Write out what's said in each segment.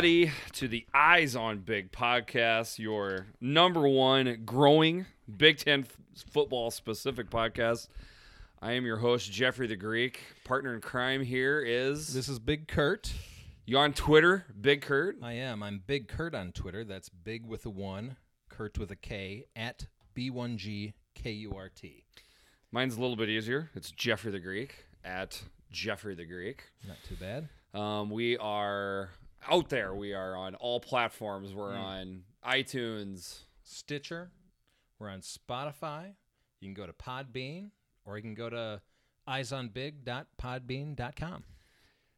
everybody, to the Eyes on Big podcast, your number one growing Big Ten f- football specific podcast. I am your host, Jeffrey the Greek. Partner in crime here is This is Big Kurt. you on Twitter, Big Kurt. I am. I'm Big Kurt on Twitter. That's Big with a one, Kurt with a K at B1GKURT. Mine's a little bit easier. It's Jeffrey the Greek at Jeffrey the Greek. Not too bad. Um, we are out there. We are on all platforms. We're mm. on iTunes. Stitcher. We're on Spotify. You can go to Podbean or you can go to eyesonbig.podbean.com.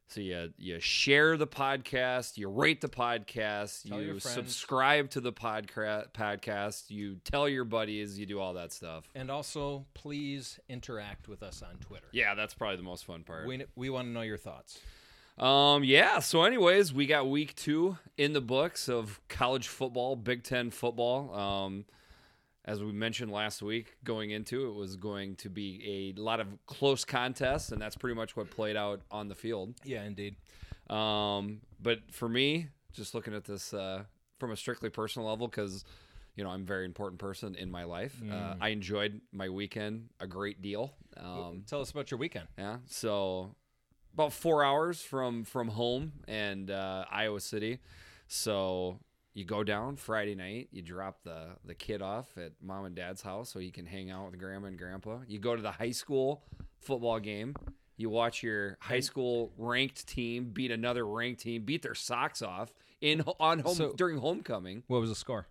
So you you share the podcast, you rate the podcast, Tell you subscribe to the podca- podcast, you tell your buddies, you do all that stuff. And also, please interact with us on Twitter. Yeah, that's probably the most fun part. We, we want to know your thoughts. Um, yeah. So, anyways, we got week two in the books of college football, Big Ten football. Um, as we mentioned last week, going into it was going to be a lot of close contests, and that's pretty much what played out on the field. Yeah, indeed. Um, but for me, just looking at this uh, from a strictly personal level, because you know I'm a very important person in my life. Uh, I enjoyed my weekend a great deal. Um, Tell us about your weekend. yeah, so about four hours from from home and uh, Iowa City. So you go down Friday night. You drop the the kid off at mom and dad's house so he can hang out with grandma and grandpa. You go to the high school football game. You watch your high school ranked team beat another ranked team, beat their socks off in on home So- during homecoming. What was the score?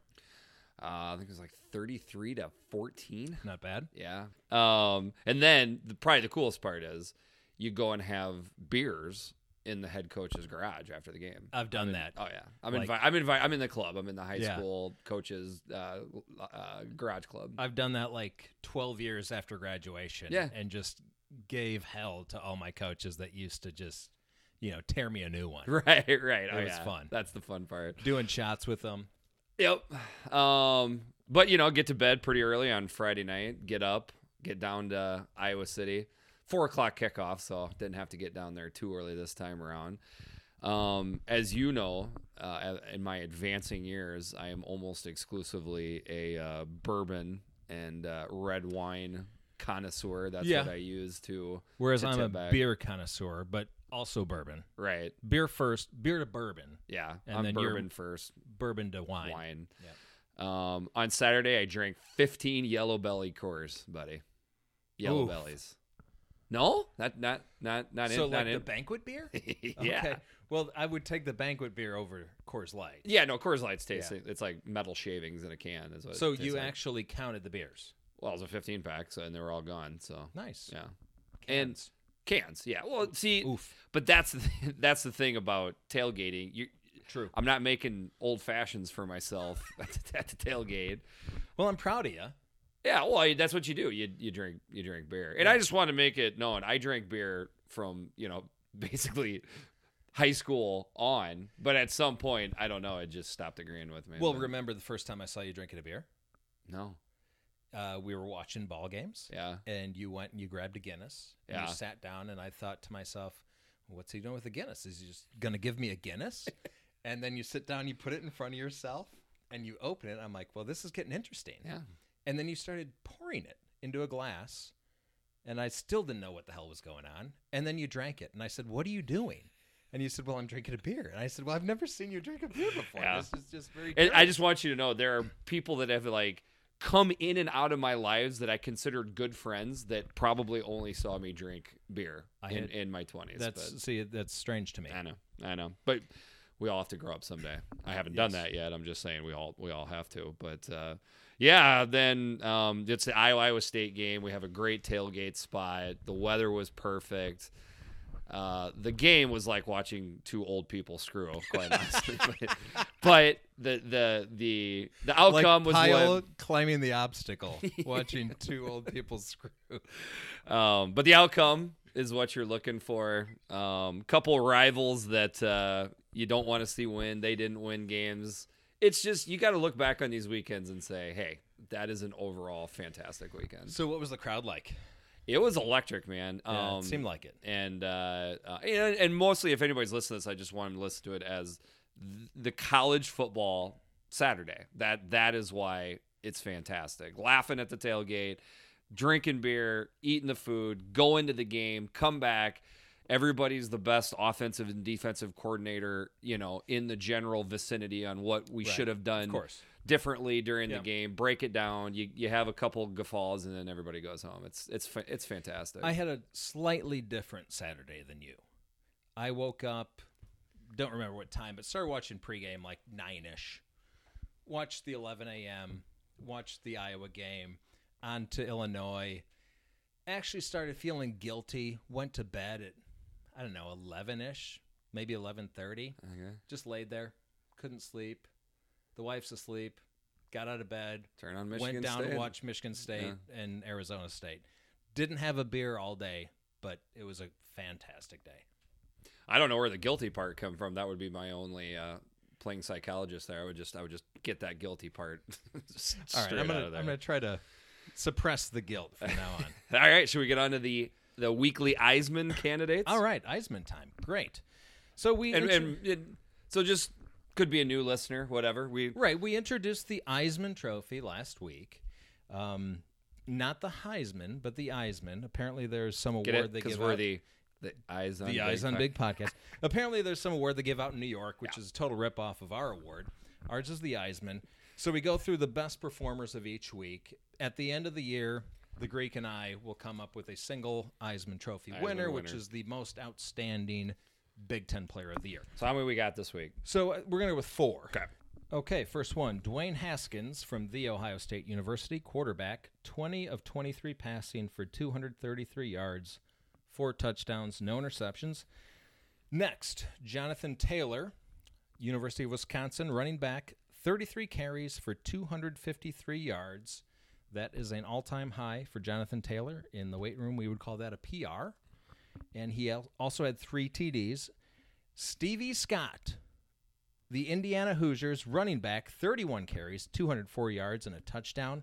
Uh, I think it was like thirty three to fourteen. Not bad. Yeah. Um, and then the, probably the coolest part is you go and have beers in the head coach's garage after the game. I've done that. Oh yeah, I'm Like-. I'm. I'm in the club. I'm in the high Yeah. school coaches uh, uh, garage club. I've done that like 12 years after graduation. Yeah. And just gave hell to all my coaches that used to just, you know, tear me a new one. right, right. oh, was yeah. fun. That's the fun part. Doing shots with them. Yep. Um, but you know, get to bed pretty early on Friday night. Get up, get down to Iowa City. Four o'clock kickoff, so didn't have to get down there too early this time around. Um, as you know, uh, in my advancing years, I am almost exclusively a uh, bourbon and uh, red wine connoisseur. That's Yeah. what I use to. Whereas to I'm a back. beer connoisseur, but also bourbon. Right. Beer first, beer to bourbon, Yeah. And I'm then bourbon first. bourbon to wine. wine. Um, on Saturday, I drank 15 Yellow Belly Coors, buddy. Yellow Oof. Bellies. No, not not not not So in. like not the in. banquet beer? yeah. Okay. Well, I would take the banquet beer over Coors Light. Yeah, no, Coors Light's tasting. It's like metal shavings in a can. Is what So you like. actually counted the beers. well, it was a 15 pack, so and they were all gone. So Nice. yeah, and cans. Yeah. Well, see, Oof. but that's the th- that's the thing about tailgating. You, True. I'm not making old fashions for myself at the, at the tailgate. Well, I'm proud of you. Yeah, well, that's what you do. You you drink you drink beer, and I just want to make it known. I drank beer from you know basically high school on, but at some point, I don't know, it just stopped agreeing with me. Well, But- remember the first time I saw you drinking a beer? no, Uh, we were watching ball games. yeah, and you went and you grabbed a Guinness. And Yeah. you sat down, and I thought to myself, "What's he doing with a Guinness? Is he just gonna give me a Guinness?" and then you sit down, you put it in front of yourself, and you open it. I'm like, "Well, this is getting interesting." yeah. And then you started pouring it into a glass, and I still didn't know what the hell was going on. And then you drank it, and I said, "What are you doing?" And you said, "Well, I'm drinking a beer." And I said, "Well, I've never seen you drink a beer before. Yeah. This is just very." And I just want you to know there are people that have like come in and out of my lives that I considered good friends that probably only saw me drink beer I in, had- in my twenties. that's see, that's strange to me. I know, I know, but we all have to grow up someday. I haven't done that yet. I'm just saying we all we all have to. But uh, yeah, then um, it's the Iowa Iowa State game. We have a great tailgate spot. The weather was perfect. Uh, the game was like watching two old people screw, quite honestly. but, but the the the the outcome was Kyle what climbing the obstacle, watching two old people screw. Um, but the outcome is what you're looking for. Um, couple rivals that uh, you don't want to see win. They didn't win games. It's just you got to look back on these weekends and say, "Hey, that is an overall fantastic weekend." So, what was the crowd like? It was electric, man. Yeah, um, it seemed like it. and uh, uh, and, and mostly, if anybody's listening to this, I just want them to listen to it as th- the college football Saturday. That that is why it's fantastic. Laughing at the tailgate, drinking beer, eating the food, going to the game, come back. Everybody's the best offensive and defensive coordinator, you know, in the general vicinity on what we Right. should have done differently during Yeah. the game. Break it down. You you have a couple guffaws, and then everybody goes home. It's it's it's fantastic. I had a slightly different Saturday than you. I woke up, don't remember what time, but started watching pregame like nine ish. Watched the 11 a.m., watched the Iowa game, on to Illinois. Actually started feeling guilty. Went to bed at, I don't know, 11 ish, maybe 11:30. okay. Just laid there, couldn't sleep. The wife's asleep. Got out of bed, Turn on Michigan went down State. to watch Michigan State and Arizona State. Didn't have a beer all day, but it was a fantastic day. I don't know where the guilty part come from. That would be my only uh, playing psychologist there. I would just I would just get that guilty part. All right, I'm out gonna of there. I'm gonna try to suppress the guilt from now on. All right, should we get on to the the weekly Eisman candidates? all right, Eisman time. Great. So we and, intro- and it, so just could be a new listener, whatever. We right we introduced the Eisman Trophy last week. Um, not the Heisman, but the Eisman. Apparently, there's some award get it they give we're out. the the eyes on the big Eyes on Big podcast. Apparently, there's some award they give out in New York, which is a total ripoff of our award. Ours is the Eisman. So we go through the best performers of each week. At the end of the year, the Greek and I will come up with a single Eisman Trophy Eisman winner, which is the most outstanding Big Ten player of the year. So how many we got this week? So uh, we're going to go with four. Okay. Okay, first one Dwayne Haskins from The Ohio State University, quarterback, 20 of 23 passing for 233 yards, four touchdowns, no interceptions. Next, Jonathan Taylor, University of Wisconsin, running back, 33 carries for 253 yards. That is an all time high for Jonathan Taylor. In the weight room, we would call that a PR. And he also had three TDs. Stevie Scott, the Indiana Hoosiers running back, 31 carries, 204 yards, and a touchdown.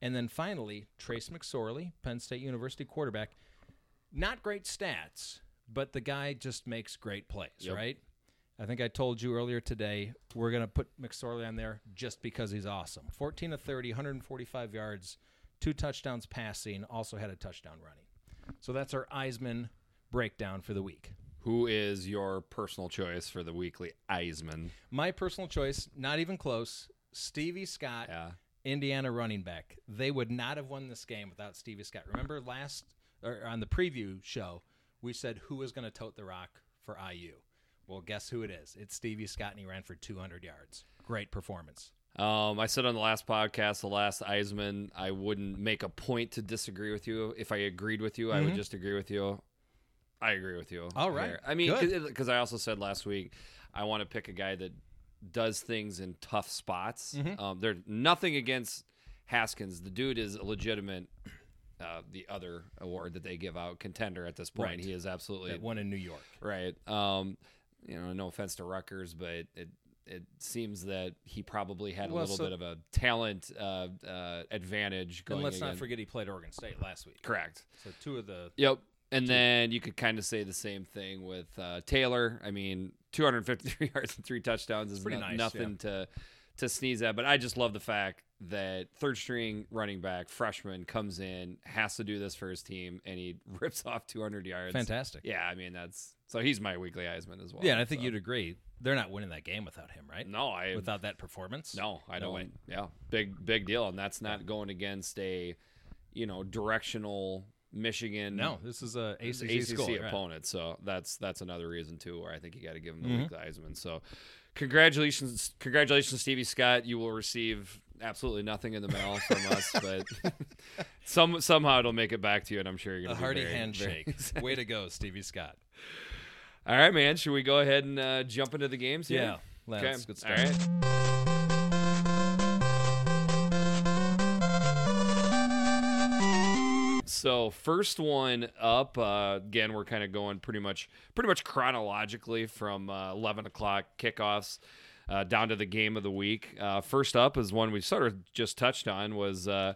And then finally, Trace McSorley, Penn State University quarterback. Not great stats, but the guy just makes great plays, Yep. right? I think I told you earlier today we're going to put McSorley on there just because he's awesome. 14 of 30, 145 yards, two touchdowns passing, also had a touchdown running. So that's our Eisman breakdown for the week. Who is your personal choice for the weekly Eisman? My personal choice, not even close, Stevie Scott, Yeah. Indiana running back. They would not have won this game without Stevie Scott. Remember last or on the preview show, we said who was going to tote the rock for IU. Well, guess who it is? It's Stevie Scott, and he ran for 200 yards. Great performance. Um, I said on the last podcast, the last Eisman, I wouldn't make a point to disagree with you. If I agreed with you, I would Mhm. just agree with you. I agree with you. All right. I mean, because I also said last week, I want to pick a guy that does things in tough spots. Mhm. Um, there's nothing against Haskins. The dude is a legitimate. Uh, the other award that they give out, contender at this point, Right. he is absolutely That one in New York. Right. Um, you know, no offense to Rutgers, but it it seems that he probably had a Well, little so- bit of a talent uh, uh, advantage going. And let's not forget he played Oregon State last week. Correct. So two of the Yep. And then you could kind of say the same thing with uh, Taylor. I mean, 253 yards and three touchdowns is no- nice, nothing to to sneeze at. But I just love the fact that third string running back freshman comes in, has to do this for his team, and he rips off 200 yards. fantastic. Yeah, I mean that's so he's my weekly Heisman as well. Yeah, and I think so. you'd agree. They're not winning that game without him, right? No, I Without that performance? no, I don't. way. Yeah, big big deal, and that's not going against a, you know, directional Michigan. No, this is a ACC, ACC, school. right. opponent. So that's that's another reason too, where I think you got to give him the Mhm. weekly Heisman. So, congratulations, congratulations, Stevie Scott. You will receive absolutely nothing in the mail from us, but some somehow it'll make it back to you, and I'm sure you're A gonna hearty be very, handshake. very- Way to go, Stevie Scott. All right, man. Should we go ahead and uh, jump into the games here? Yeah, let's get All right. So first one up, uh, again, we're kind of going pretty much pretty much chronologically from uh, 11 o'clock kickoffs uh, down to the game of the week. Uh, first up is one we sort of just touched on was uh,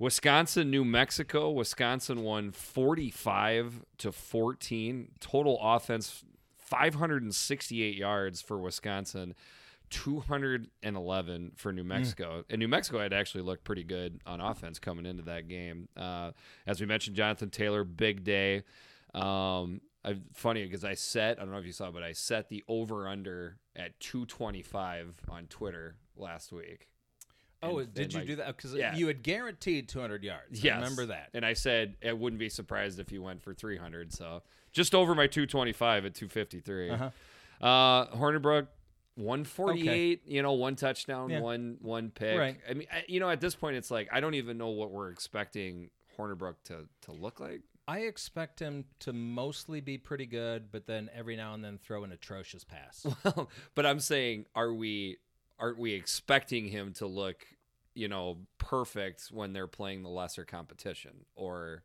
Wisconsin, New Mexico. Wisconsin won 45 to 14. Total offense 568 yards for Wisconsin, 211 for New Mexico. And New Mexico had actually looked pretty good on offense coming into that game. Uh, as we mentioned, Jonathan Taylor, big day. Um, I, funny because I set, I don't know if you saw, but I set the over under at 225 on Twitter last week. Oh, And- did and you my- do that? Because Yeah. you had guaranteed 200 yards. Yes. I remember that. And I said I wouldn't be surprised if you went for 300. So just over my 225 at 253. Uh-huh. Uh, Hornibrook, 148. You know, one touchdown, Yeah. one one pick. Right. I mean, I, you know, at this point, it's like I don't even know what we're expecting Hornibrook to to look like. I expect him to mostly be pretty good, but then every now and then throw an atrocious pass. Well, but I'm saying, are we aren't we expecting him to look, you know, perfect when they're playing the lesser competition? Or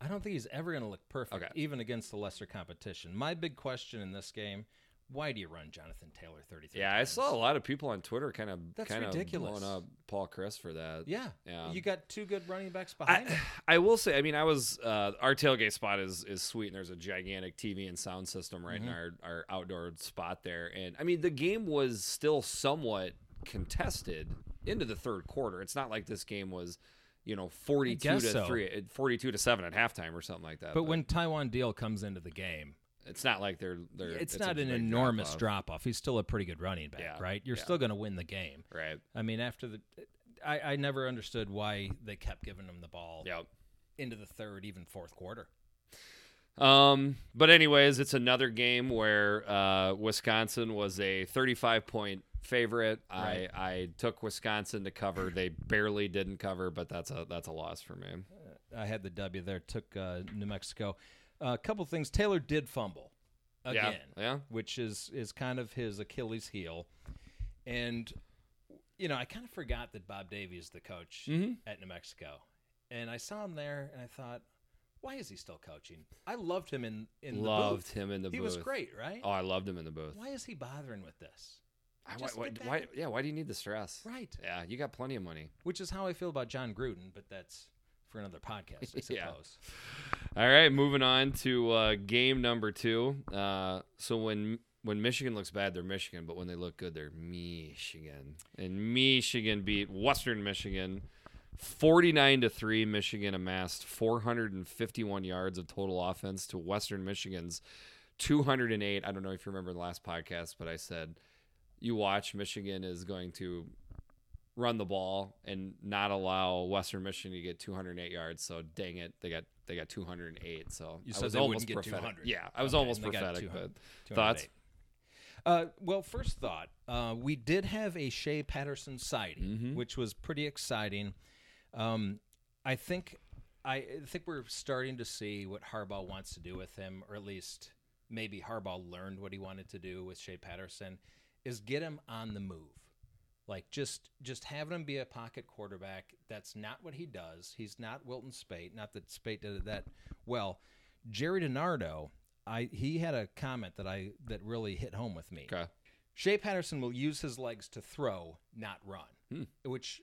I don't think he's ever going to look perfect, Okay. even against the lesser competition. My big question in this game: Why do you run Jonathan Taylor 33? yeah, I saw a lot of people on Twitter kind of That's kind of ridiculous. blowing up Paul Chryst for that. Yeah, Yeah. You got two good running backs behind I, him. I will say, I mean, I was uh, our tailgate spot is is sweet, and there's a gigantic TV and sound system right in our our outdoor spot there, and I mean, the game was still somewhat contested into the third quarter. It's not like this game was, you know, 42 to so. three, 42 to seven at halftime or something like that. But when Taiwan Deal comes into the game, it's not like they're they're it's, a not an enormous drop off. He's still a pretty good running back, Yeah, right? You're yeah. still going to win the game. right? I mean, after the, I, I never understood why they kept giving him the ball Yep. into the third, even fourth quarter. Um, but anyways, it's another game where uh, Wisconsin was a 35 point favorite. Right. I I took Wisconsin to cover. They barely didn't cover, but that's a that's a loss for me. I had the W there. Took uh, New Mexico. A couple things. Taylor did fumble again, Yeah, yeah. which is is kind of his Achilles heel. And you know, I kind of forgot that Bob Davie is the coach Mhm. at New Mexico, and I saw him there, and I thought, why is he still coaching? I loved him in in Loved the booth. him in the he booth. was great, right? Oh, I loved him in the booth. Why is he bothering with this? I- why, why, why- yeah, why do you need the stress? Right. Yeah, you got plenty of money. Which is how I feel about Jon Gruden, but that's for another podcast, I Yeah. suppose. All right, moving on to uh, game number two. Uh, so when when Michigan looks bad, they're Michigan, but when they look good, they're Michigan. And Michigan beat Western Michigan, forty nine to three. Michigan amassed four hundred and fifty one yards of total offense to Western Michigan's two hundred and eight. I don't know if you remember the last podcast, but I said you watch Michigan is going to run the ball and not allow Western Michigan to get 208 yards. So dang it, they got they got 208. So You I said was they wouldn't get 200. Yeah, I was Okay, almost and they got prophetic. But thoughts? Uh, well, first thought, uh, we did have a Shea Patterson sighting, Mhm. which was pretty exciting. Um, I think I think we're starting to see what Harbaugh wants to do with him, or at least maybe Harbaugh learned what he wanted to do with Shea Patterson, is get him on the move. Like just just having him be a pocket quarterback. That's not what he does. He's not Wilton Speight. Not that Speight did it that well. Gerry DiNardo, I he had a comment that I that really hit home with me. Okay. Shea Patterson will use his legs to throw, not run. Hmm. Which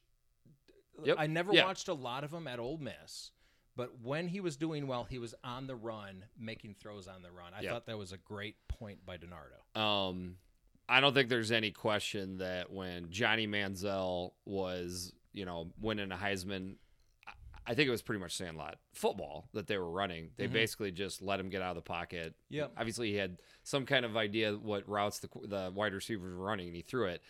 Yep. I never Yeah. watched a lot of him at Ole Miss, but when he was doing well, he was on the run, making throws on the run. I Yep. thought that was a great point by DiNardo. Um, I don't think there's any question that when Johnny Manziel was, you know, winning a Heisman, I- think it was pretty much Sandlot football that they were running. They Mhm. basically just let him get out of the pocket. Yeah. Obviously, he had some kind of idea what routes the the wide receivers were running, and he threw it.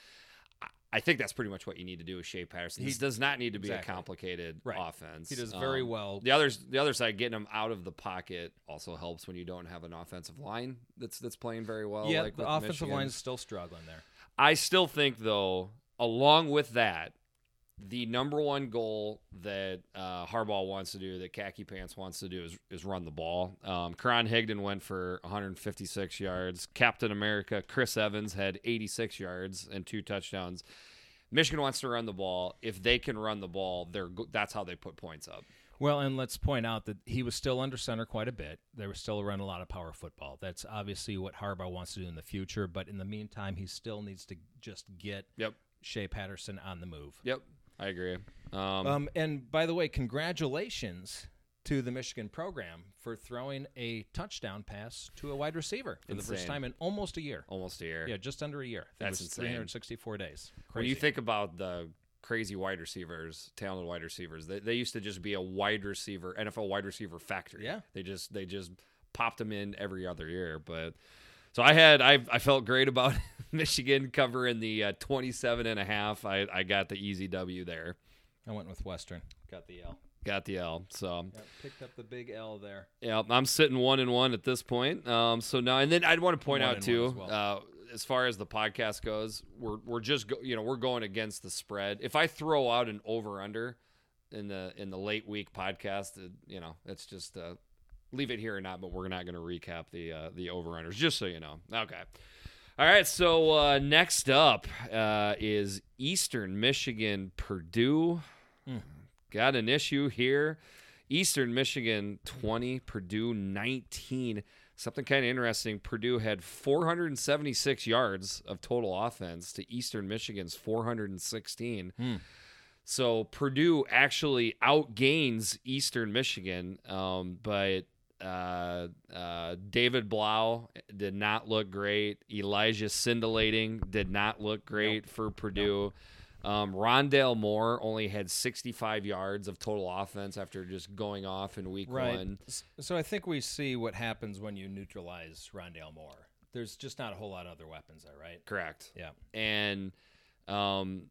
I- think that's pretty much what you need to do with Shea Patterson. He- does not need to be exactly. a complicated Right. offense. He does very Um, well. The others, the other side, getting him out of the pocket also helps when you don't have an offensive line that's that's playing very well. yeah, like the offensive line is still struggling there. I still think, though, along with that, the number one goal that uh, Harbaugh wants to do, that Khaki Pants wants to do, is, is run the ball. Um, Karan Higdon went for 156 yards. Captain America Chris Evans had 86 yards and two touchdowns. Michigan wants to run the ball. If they can run the ball, they're that's how they put points up. Well, and let's point out that he was still under center quite a bit. They were still running a lot of power football. That's obviously what Harbaugh wants to do in the future. But in the meantime, he still needs to just get Yep. Shea Patterson on the move. Yep. I agree. Um, Um, and by the way, congratulations to the Michigan program for throwing a touchdown pass to a wide receiver for the first time in almost a year. Almost a year. Yeah, just under a year. That's insane. 364 days. When you think about the crazy wide receivers, talented wide receivers, they, they used to just be a wide receiver, NFL wide receiver factory. Yeah. They just they just popped them in every other year. But so I had I I felt great about Michigan covering the uh, 27 and a half. I I got the easy W there. I went with Western. Got the L. Got the L. So Yep, picked up the big L there. Yeah, I'm sitting one and one at this point. Um, so now and then I'd want to point One out too, as well. uh, as far as the podcast goes, we're we're just go, you know we're going against the spread. If I throw out an over under in the in the late week podcast, uh, you know it's just uh, leave it here or not. But we're not going to recap the uh, the over unders, just so you know. Okay. All right, so uh, next up uh, is Eastern Michigan, Purdue. Got an issue here. Eastern Michigan 20, Purdue 19. Something kind of interesting. Purdue had 476 yards of total offense to Eastern Michigan's 416. So Purdue actually outgains Eastern Michigan, um, but uh, uh, David Blough did not look great. Elijah Sindelar did not look great for Purdue. Um, Rondale Moore only had 65 yards of total offense after just going off in week one. So I think we see what happens when you neutralize Rondale Moore. There's just not a whole lot of other weapons there, right? Correct. Yeah. And um,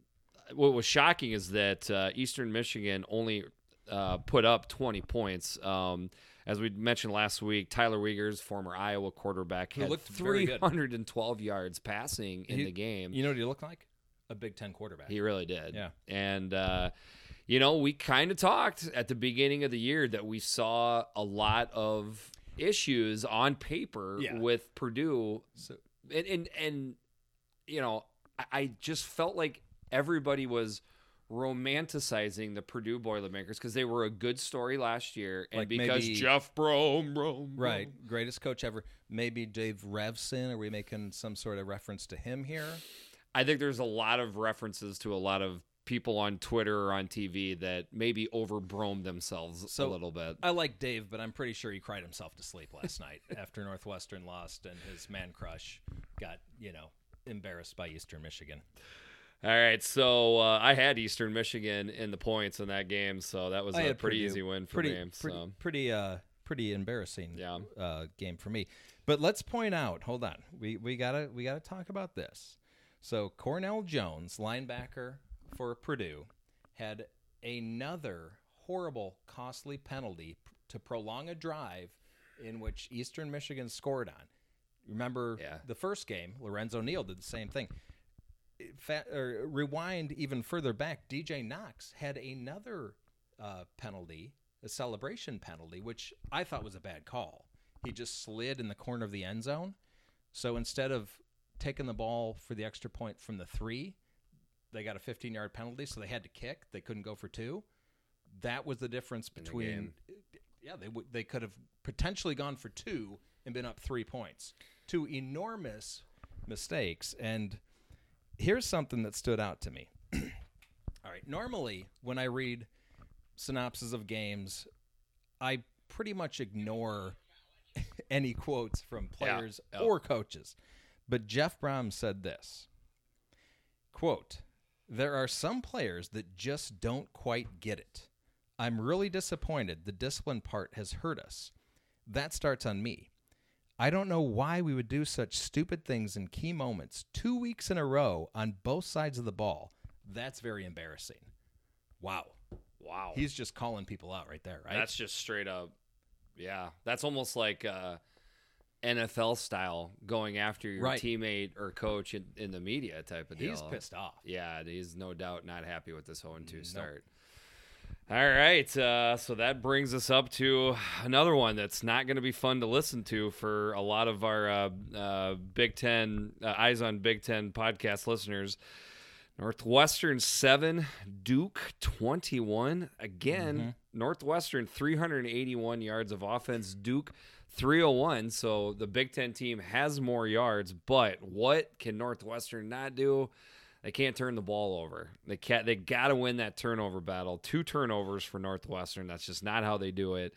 what was shocking is that uh, Eastern Michigan only uh, put up 20 points. Um, as we mentioned last week, Tyler Wiegers, former Iowa quarterback, had looked very good. 312 yards passing in He- the game. You know what he looked like? A Big Ten quarterback. He really did. Yeah. And, uh, you know, we kind of talked at the beginning of the year that we saw a lot of issues on paper Yeah. with Purdue. So- and, and, and you know, I, I just felt like everybody was romanticizing the Purdue Boilermakers because they were a good story last year. And Like because maybe- Jeff Brohm, Brohm, Right. Greatest coach ever. Maybe Dave Revsine. Are we making some sort of reference to him here? I think there's a lot of references to a lot of people on Twitter or on TV that maybe over overbromed themselves a little bit. I like Dave, but I'm pretty sure he cried himself to sleep last night after Northwestern lost and his man crush got, you know, embarrassed by Eastern Michigan. All right, so uh, I had Eastern Michigan in the points in that game, so that was I a pretty Purdue. easy win for pretty, me. pretty, So pretty, uh, pretty embarrassing Yeah. uh, game for me. But let's point out. Hold on, we we gotta we gotta talk about this. So Cornell Jones, linebacker for Purdue, had another horrible, costly penalty to prolong a drive in which Eastern Michigan scored on. Remember Yeah. the first game, Lorenzo Neal did the same thing. Fa- rewind even further back, DJ Knox had another uh, penalty, a celebration penalty, which I thought was a bad call. He just slid in the corner of the end zone. So instead of taking the ball for the extra point from the three, they got a 15 yard penalty, so they had to kick. They couldn't go for two. That was the difference In the between. Yeah, they w- they could have potentially gone for two and been up three points. Two enormous mistakes. And here's something that stood out to me. All right. Normally, when I read synopses of games, I pretty much ignore any quotes from players yeah. or coaches. But Jeff Brohm said this quote, There are some players that just don't quite get it. I'm really disappointed the discipline part has hurt us. That starts on me. I don't know why we would do such stupid things in key moments two weeks in a row on both sides of the ball. That's very embarrassing. Wow. wow, He's just calling people out right there, right? that's just straight up. Yeah, that's almost like uh, NFL style going after your Right. teammate or coach in, in the media type of deal. He's pissed off. Yeah, he's no doubt not happy with this 0 2 Nope. start. All right, uh, so that brings us up to another one that's not going to be fun to listen to for a lot of our uh, uh, Big Ten uh, Eyes on Big Ten podcast listeners. Northwestern seven, Duke twenty one. Again, Northwestern three hundred eighty one yards of offense. Duke three hundred one. So the Big Ten team has more yards, but what can Northwestern not do? They can't turn the ball over. They can't. They got to win that turnover battle. Two turnovers for Northwestern. That's just not how they do it.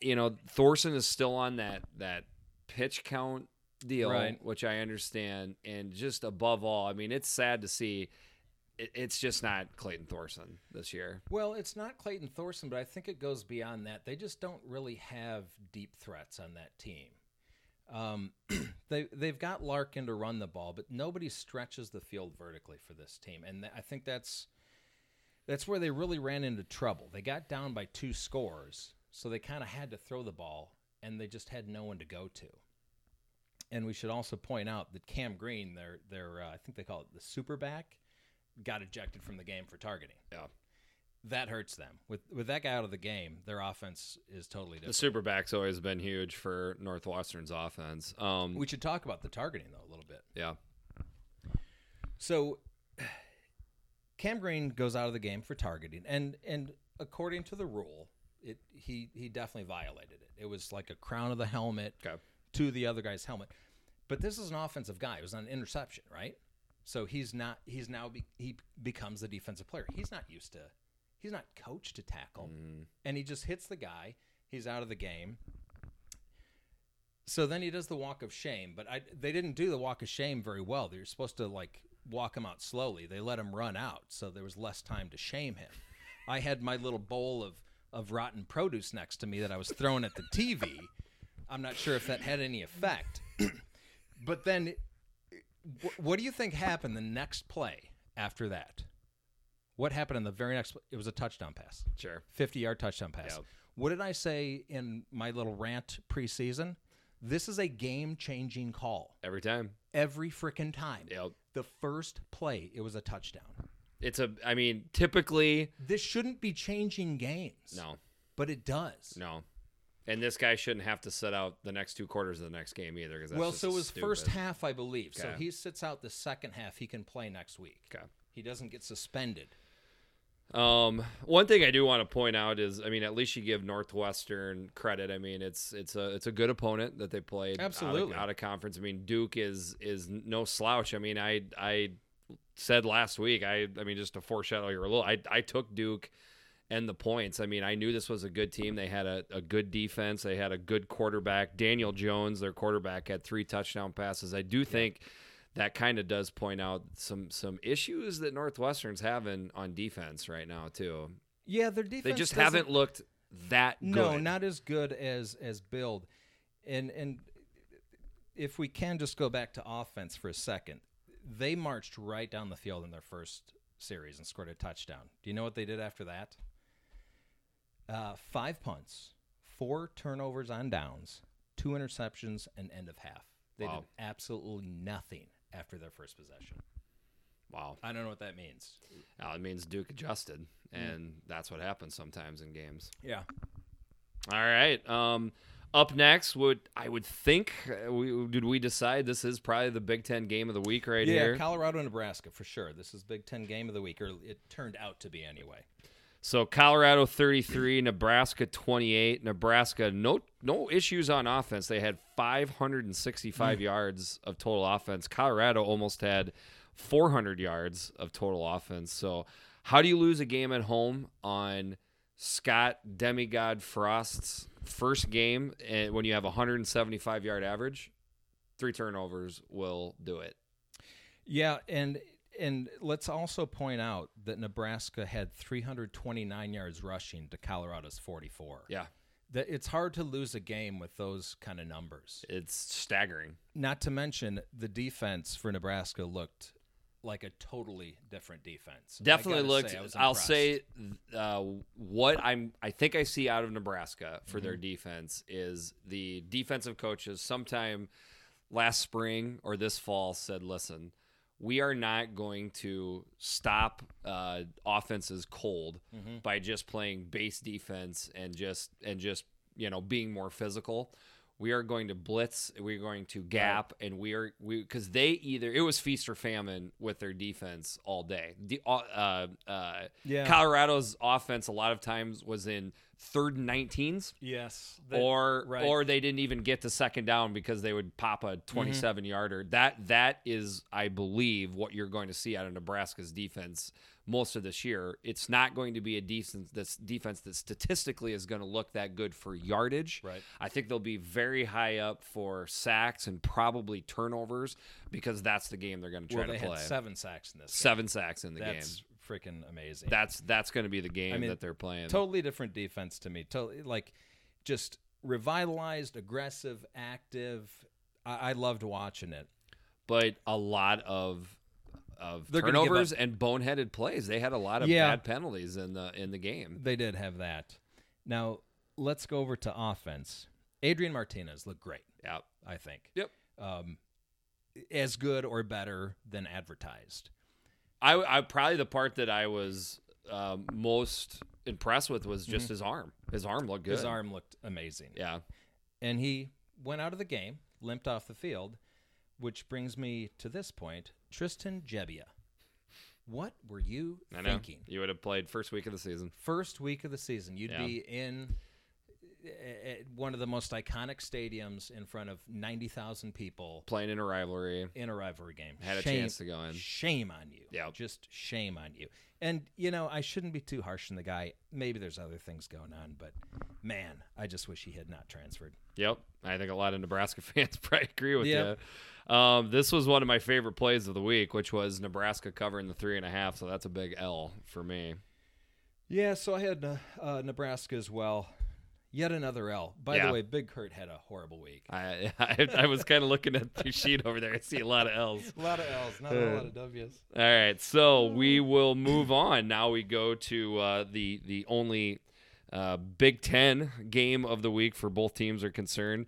You know, Thorson is still on that that pitch count deal, Right. which I understand. And just above all, I mean, it's sad to see. It, it's just not Clayton Thorson this year. Well, it's not Clayton Thorson, but I think it goes beyond that. They just don't really have deep threats on that team. Um, they they've got Larkin to run the ball, but nobody stretches the field vertically for this team, and th- I think that's that's where they really ran into trouble. They got down by two scores, so they kind of had to throw the ball, and they just had no one to go to. And we should also point out that Cam Green, their their uh, I think they call it the super back, got ejected from the game for targeting Yeah. That hurts them. With with that guy out of the game, their offense is totally different. The different. superback's always been huge for Northwestern's offense. Um, we should talk about the targeting though a little bit. yeah. So Cam Green goes out of the game for targeting, and and according to the rule, it he he definitely violated it. It was like a crown of the helmet Okay. to the other guy's helmet. But this is an offensive guy. It was an interception, right? So he's not. He's now be, he becomes the defensive player. He's not used to. He's not coached to tackle, mm. and he just hits the guy. He's out of the game. So then he does the walk of shame, but I, they didn't do the walk of shame very well. They were supposed to like walk him out slowly. They let him run out, so there was less time to shame him. I had my little bowl of of rotten produce next to me that I was throwing at the TV. I'm not sure if that had any effect. but then, wh- what do you think happened the next play after that? What happened in the very next? It was a touchdown pass. Sure. 50 yard touchdown pass. Yep. What did I say in my little rant preseason? This is a game changing call Every time. every freaking time. Yep. The first play, it was a touchdown. It's a. I mean, typically, This shouldn't be changing games. no, But it does. no, and this guy shouldn't have to sit out the next two quarters of the next game either. Because well, so it was first half, I believe. So he sits out the second half. He can play next week. Okay. He doesn't get suspended. Um, one thing I do want to point out is, I mean, at least you give Northwestern credit. I mean, it's it's a it's a good opponent that they played. out of- Absolutely. out of, conference. I mean, Duke is is no slouch. I mean, I I said last week. I I mean, just to foreshadow a little, I I took Duke and the points. I mean, I knew this was a good team. They had a, a good defense. They had a good quarterback. Daniel Jones, their quarterback, had three touchdown passes. I do think that kind of does point out some some issues that Northwestern's having on defense right now too. Yeah, their defense. They just haven't looked that good. No, not as good as as build. And and if we can just go back to offense for a second, they marched right down the field in their first series and scored a touchdown. Do you know what they did after that? Uh, five punts, four turnovers on downs, two interceptions, and end of half. They Wow. did absolutely nothing after their first possession. Wow. I don't know what that means. Now it means Duke adjusted, and that's what happens sometimes in games. Yeah. All right. Um, up next, would I would think uh, we did we decide this is probably the Big Ten game of the week right yeah, here. Yeah, Colorado, Nebraska for sure. This is Big Ten game of the week, or it turned out to be anyway. So Colorado 33, Nebraska 28. Nebraska no no issues on offense. They had 565 mm. yards of total offense. Colorado almost had 400 yards of total offense. So how do you lose a game at home on Scott Demigod Frost's first game and when you have a 175 yard average? Three turnovers will do it. Yeah, and and let's also point out that Nebraska had 329 yards rushing to Colorado's 44. Yeah, That it's hard to lose a game with those kind of numbers. it's staggering. Not to mention the defense for Nebraska looked like a totally different defense. Definitely looked say, i'll say uh, what i'm i think i see out of nebraska for Mm-hmm. their defense is the defensive coaches sometime last spring or this fall said listen we are not going to stop uh, offenses cold Mm-hmm. by just playing base defense and just and just you know being more physical we are going to blitz, we're going to gap, and we are we because they either it was feast or famine with their defense all day. The uh, uh, Yeah. Colorado's offense a lot of times was in third and 19s Yes. or right. or they didn't even get to second down because they would pop a 27 yarder. That that is, I believe, what you're going to see out of Nebraska's defense most of this year. It's not going to be a defense that's defense that statistically is going to look that good for yardage. Right. I think they'll be very high up for sacks and probably turnovers because that's the game they're going to try well, they to play. had seven sacks in this. game. Seven sacks in the game. That's game. freaking amazing. That's that's going to be the game mean, that they're playing. totally different defense to me. Totally like just revitalized, aggressive, active. I, I loved watching it. but a lot of of They're turnovers and boneheaded plays. They had a lot of Yeah. bad penalties in the in the game. They did have that. Now let's go over to offense. Adrian Martinez looked great. Yeah. I think. Yep. Um, as good or better than advertised. I, I probably the part that I was um, most impressed with was just his arm. His arm looked good. Mm-hmm. His arm looked amazing. Yeah. And he went out of the game, limped off the field, which brings me to this point. Tristan Gebbia. What were you I know. thinking? You would have played first week of the season. First week of the season, you'd Yeah. be in uh, one of the most iconic stadiums in front of 90,000 people Playing in a rivalry. in a rivalry game. Had a chance to go in. Shame on you. Yeah. Just shame on you. And, you know, I shouldn't be too harsh on the guy. Maybe there's other things going on, but man, I just wish he had not transferred. Yep. I think a lot of Nebraska fans probably agree with Yep. you. Um, this was one of my favorite plays of the week, which was Nebraska covering the three and a half. So that's a big L for me. Yeah, so I had uh, uh, Nebraska as well. Yet another L. By Yeah. the way, Big Kurt had a horrible week. I I, I was kind of looking at the sheet over there. I see a lot of L's. A lot of L's, not a lot of W's. All right, so we will move on. Now we go to uh, the the only uh, Big Ten game of the week for both teams are concerned.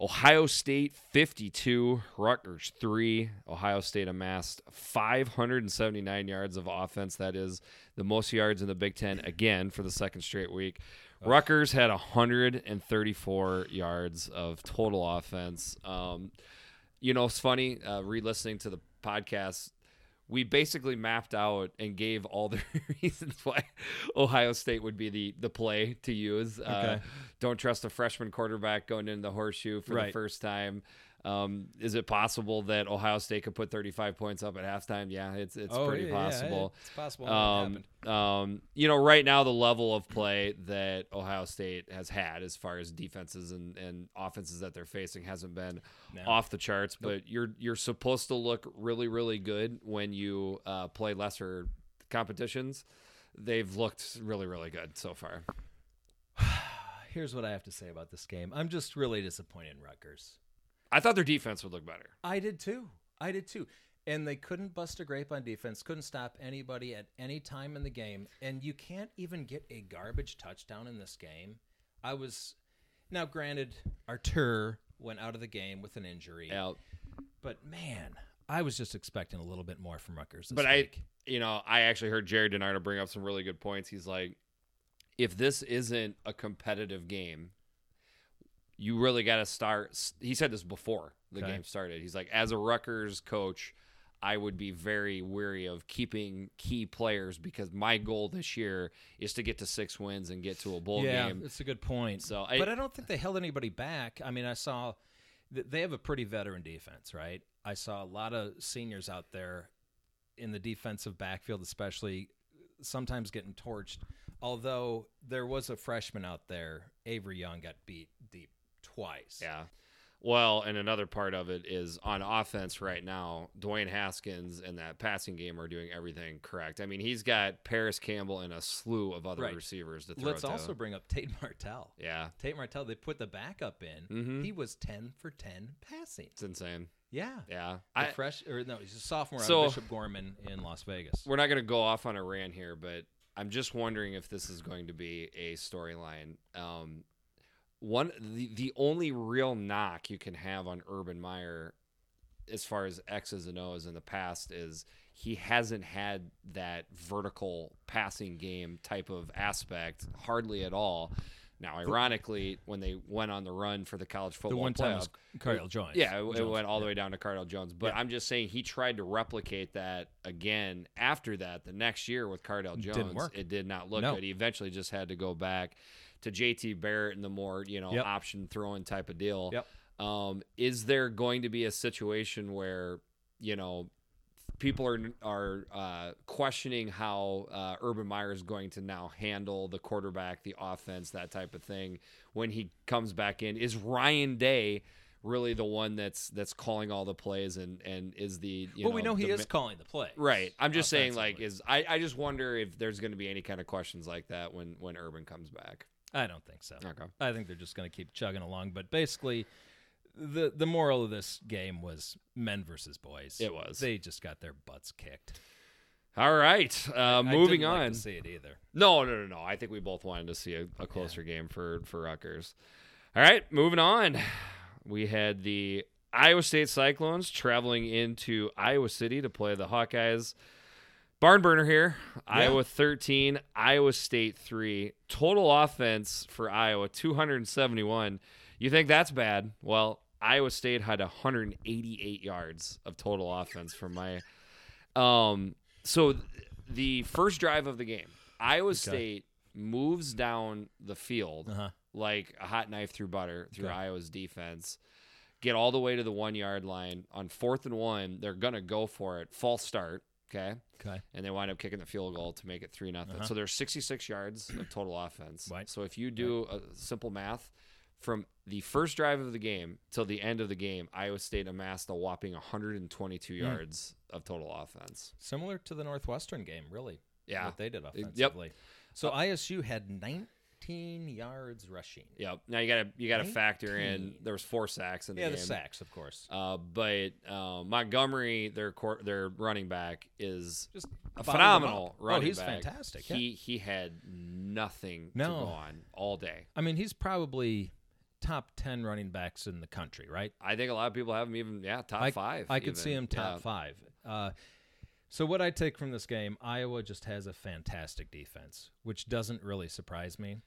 Ohio State 52, Rutgers 3. Ohio State amassed 579 yards of offense. That is the most yards in the Big Ten again for the second straight week. Rutgers had 134 yards of total offense. Um, you know, it's funny uh, re-listening to the podcast. We basically mapped out and gave all the reasons why Ohio State would be the the play to use. Uh, don't trust a freshman quarterback going into the horseshoe for the first time. Um, is it possible that Ohio State could put 35 points up at halftime? Yeah, it's it's pretty possible. it's possible. Um, um, you know, right now the level of play that Ohio State has had as far as defenses and, and offenses that they're facing hasn't been No. off the charts. But you're you're supposed to look really really good when you uh, play lesser competitions. They've looked really really good so far. Here's what I have to say about this game. I'm just really disappointed in Rutgers. I thought their defense would look better. I did too. I did too. And they couldn't bust a grape on defense, couldn't stop anybody at any time in the game. And you can't even get a garbage touchdown in this game. I was now granted Artur went out of the game with an injury. Yeah, But man, I was just expecting a little bit more from Rutgers but I, you know, I actually heard Jared DiNardo bring up some really good points. He's like, if this isn't a competitive game, you really got to start. He said this before the Okay. game started. He's like, as a Rutgers coach, I would be very weary of keeping key players because my goal this year is to get to six wins and get to a bowl yeah, game. it's a good point. So I- but I don't think they held anybody back. I mean, I saw they have a pretty veteran defense, right? I saw a lot of seniors out there in the defensive backfield, especially sometimes getting torched. Although there was a freshman out there, Avery Young got beat deep twice. Yeah. Well, and another part of it is on offense right now, Dwayne Haskins and that passing game are doing everything correct. I mean, he's got Parris Campbell and a slew of other Right. receivers to throw Let's to. also bring up Tate Martell. yeah, Tate Martell, they put the backup in. Mhm. He was ten for ten passing. it's insane. Yeah. Yeah. I, fresh or no, he's a sophomore So- Bishop Gorman in Las Vegas. we're not going to go off on a rant here, but I'm just wondering if this is going to be a storyline. Um, one the the only real knock you can have on Urban Meyer, as far as X's and O's in the past, is he hasn't had that vertical passing game type of aspect hardly at all. Now, ironically, when they went on the run for the college The football one time playoff, Cardale Jones. yeah, it, it went all the way down to Cardale Jones. But Yeah. I'm just saying he tried to replicate that again after that the next year with Cardale Jones. Didn't work. It did not look No. good. He eventually just had to go back to JT Barrett and the more you know Yep. option throwing type of deal. Yep. Um, is there going to be a situation where you know people are are uh, questioning how uh, Urban Meyer is going to now handle the quarterback, the offense, that type of thing when he comes back in? Is Ryan Day really the one that's that's calling all the plays and and is the you well, we know he is ma- calling the play. right? I'm just saying like is I I just wonder if there's going to be any kind of questions like that when when Urban comes back. I don't think so. Okay. I think they're just going to keep chugging along. But basically, the the moral of this game was men versus boys. It was. They just got their butts kicked. All right, uh, I moving on. Like see it either. No, no, no, no. I think we both wanted to see a, a closer game for for Rutgers. All right, moving on. We had the Iowa State Cyclones traveling into Iowa City to play the Hawkeyes. Barn burner here. Iowa 13, Iowa State 3. Total offense for Iowa 271. You think that's bad? Well, Iowa State had 188 yards of total offense from my um so th- the first drive of the game, Iowa State moves down the field Uh huh. like a hot knife through butter through Okay. Iowa's defense. Get all the way to the one yard line on fourth and one. They're gonna go for it. False start. Okay. Okay. And they wind up kicking the field goal to make it three nothing. Uh-huh. So there's 66 yards of total offense. Right. So if you do a simple math, from the first drive of the game till the end of the game, Iowa State amassed a whopping 122 Hmm. yards of total offense. Similar to the Northwestern game, really. Yeah. What they did offensively. yep. So ISU had 19 yards rushing. Yep. Now you gotta you gotta factor in there was four sacks in the Yeah, game. the sacks, of course. Uh, but uh, Montgomery, their their running back, is Just a phenomenal up. running Oh, he's back. fantastic. yeah. He he had nothing to go on all day. I mean, he's probably top 10 running backs in the country, right? I think a lot of people have him even yeah top I, five. I could see even. him top Yeah. five. Uh, so what I take from this game, Iowa just has a fantastic defense, which doesn't really surprise me.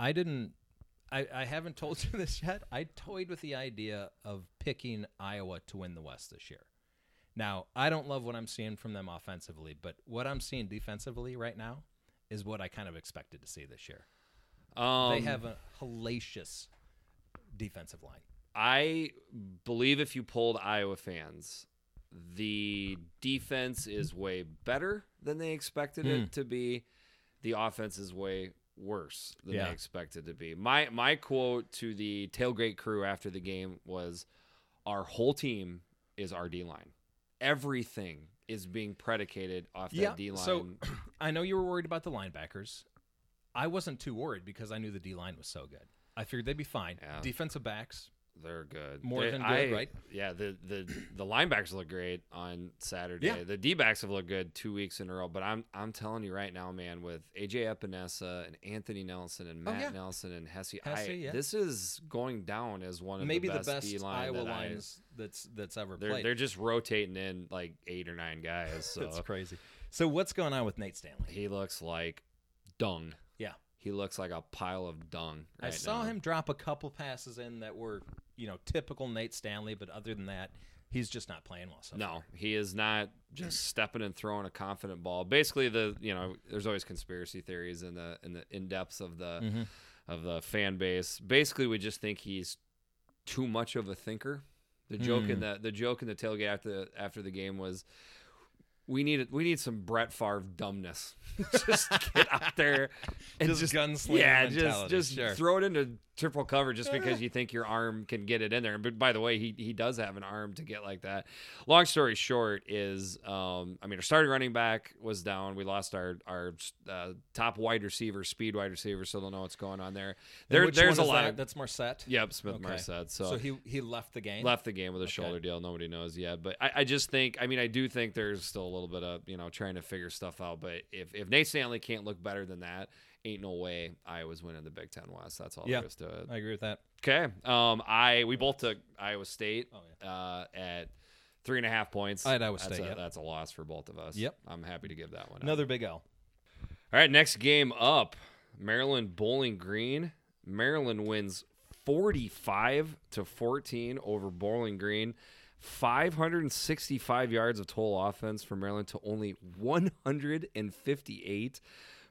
I didn't. I, I haven't told you this yet. I toyed with the idea of picking Iowa to win the West this year. Now, I don't love what I'm seeing from them offensively, but what I'm seeing defensively right now is what I kind of expected to see this year. Um, they have a hellacious defensive line. I believe if you polled Iowa fans, the defense is way better than they expected Hmm. it to be. The offense is way worse than Yeah. they expected to be. My my quote to the tailgate crew after the game was, "Our whole team is our D line. Everything is being predicated off that D line." So I know you were worried about the linebackers. I wasn't too worried because I knew the D line was so good. I figured they'd be fine. Yeah. Defensive backs, They're good. More They- than good, I- right? Yeah, the the the linebackers look great on Saturday. Yeah. The D backs have looked good two weeks in a row. But I'm I'm telling you right now, man, with AJ Epenesa and Anthony Nelson and Oh, Matt yeah. Nelson and Hesse, Hesse, I, yeah. this is going down as one of maybe the the best, best D line Iowa that I- lines that's that's ever they're played. they're just rotating in like eight or nine guys. So That's crazy. So what's going on with Nate Stanley? he looks like dung. He looks like a pile of dung. I saw now. him drop a couple passes in that were, you know, typical Nate Stanley, but other than that, he's just not playing well. So No, he is not just stepping and throwing a confident ball. Basically, the you know, there's always conspiracy theories in the in the in depths of the Mhm. of the fan base. Basically, we just think he's too much of a thinker. The joke in Hmm. the the joke in the tailgate after after the game was. We need we need some Brett Favre dumbness. just get out there and Just just, gunslinger yeah, just mentality, just sure. throw it into triple cover just because you think your arm can get it in there. But by the way, he he does have an arm to get like that. Long story short is, um, I mean, our starting running back was down. We lost our our uh, top wide receiver, speed wide receiver, so they'll know what's going on there. There there's a lot. that? Of, That's Marsette. yep, Smith Okay. Marsette. So, So, he he left the game. left the game with a shoulder deal. Nobody knows yet, but I, I just think. I mean, I do think there's still a little bit of you know trying to figure stuff out. But if if Nate Stanley can't look better than that, ain't no way Iowa's winning the Big Ten West. That's all Yeah. there is to it. I agree with that. Okay. Um, I we both took Iowa State Oh, uh, at three and a half points. I had Iowa that's State, A, yep. That's a loss for both of us. Yep. I'm happy to give that one. up. Another big L. All right. Next game up: Maryland Bowling Green Maryland wins 45 to 14 over Bowling Green. 565 yards of total offense for Maryland to only 158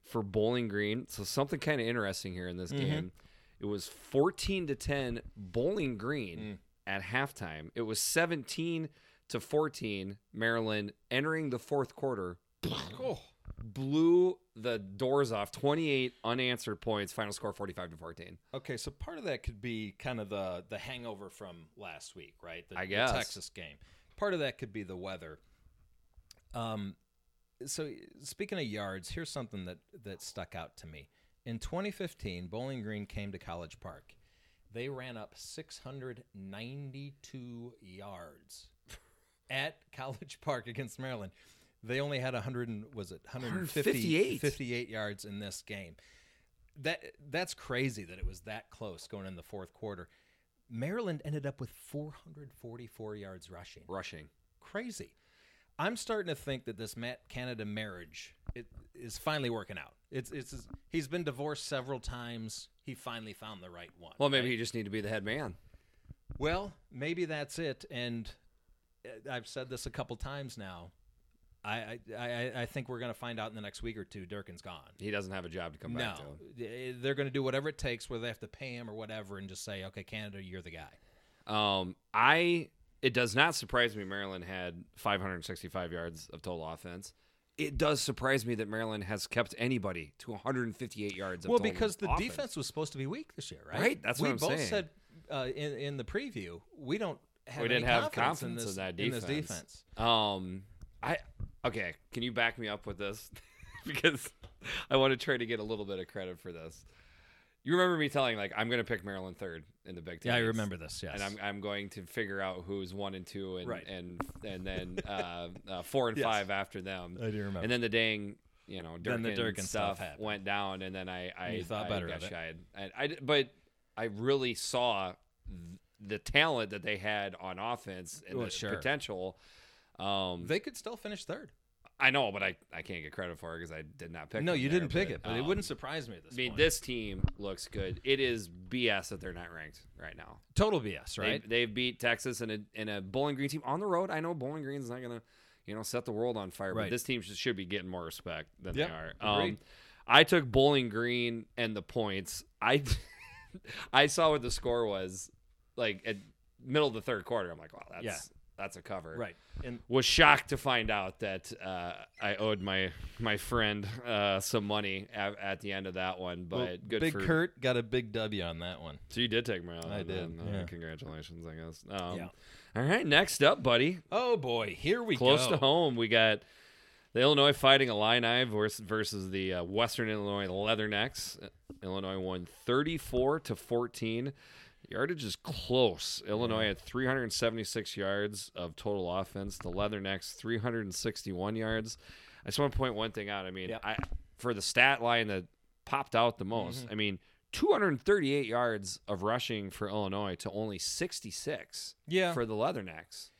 for Bowling Green. So something kind of interesting here in this mm-hmm. game. It was 14 to 10 Bowling Green mm. at halftime. It was 17 to 14 Maryland entering the fourth quarter Oh. Blew the doors off 28 unanswered points final score 45 to 14 Okay, so part of that could be kind of the the hangover from last week, right? The, I the guess. Texas game. Part of that could be the weather. Um, so speaking of yards, here's something that that stuck out to me. In 2015, Bowling Green came to College Park. They ran up 692 yards at College Park against Maryland. They only had 100 and was it 150 158. 58 yards in this game. That that's crazy that it was that close going in the fourth quarter. Maryland ended up with 444 yards rushing. rushing Crazy. I'm starting to think that this Matt Canada marriage it is finally working out. It's it's he's been divorced several times. He finally found the right one. well maybe right? you just need to be the head man Well, maybe that's it. And uh, I've said this a couple times now. I I, I, think we're going to find out in the next week or two. Durkin's gone. he doesn't have a job to come No, back to Eh, they're going to do whatever it takes, whether they have to pay him or whatever, and just say, "Okay, Canada, you're the guy." um i it does not surprise me maryland had 565 yards of total offense it does surprise me that maryland has kept anybody to 158 yards of offense. Well, because the offense. defense was supposed to be weak this year, right? Right, that's we what I'm both saying. said uh, in in the preview we don't have we didn't have confidence, confidence in this, in that in defense. this defense. Um, I okay. Can you back me up with this? because I want to try to get a little bit of credit for this. You remember me telling like I'm going to pick Maryland third in the Big Ten. Yeah, I remember this. Yes, And I'm I'm going to figure out who's one and two and Right. and and then uh, uh, four and Yes. five after them. I do remember. And then the dang you know Then the Durkin stuff stuff went down, and then I I, you thought I better got of it. I, I but I really saw th- the talent that they had on offense and Well, the sure. potential. Um, they could still finish third. I know, but I, I can't get credit for it because I did not pick. It. No, you there, didn't pick but, it, but it um, wouldn't surprise me at this I mean, point. this team looks good. It is BS that they're not ranked right now. total BS, right? They've, beat Texas in a in a Bowling Green team on the road. I know Bowling Green's not gonna, you know, set the world on fire, Right. but this team should, should be getting more respect than Yep, they are. Um. I took Bowling Green and the points. I I saw what the score was, like at middle of the third quarter. I'm like, wow, that's Yeah. That's a cover. right. And was shocked to find out that uh, I owed my my friend uh, some money at, at the end of that one. But well, good Big for Kurt got a big W on that one. So you did take my I did, then. Uh. Congratulations, I guess. Um, Yeah. All right, next up, buddy. Oh boy, here we Close go. Close to home, we got the Illinois Fighting Illini versus, versus the uh, Western Illinois Leathernecks. Uh, Illinois won 34 to 14. Yardage is close. Illinois had 376 yards of total offense. The Leathernecks 361 yards. I just want to point one thing out. I mean, Yep. I for the stat line that popped out the most. Mm-hmm. I mean, 238 yards of rushing for Illinois to only 66 Yeah. for the Leathernecks.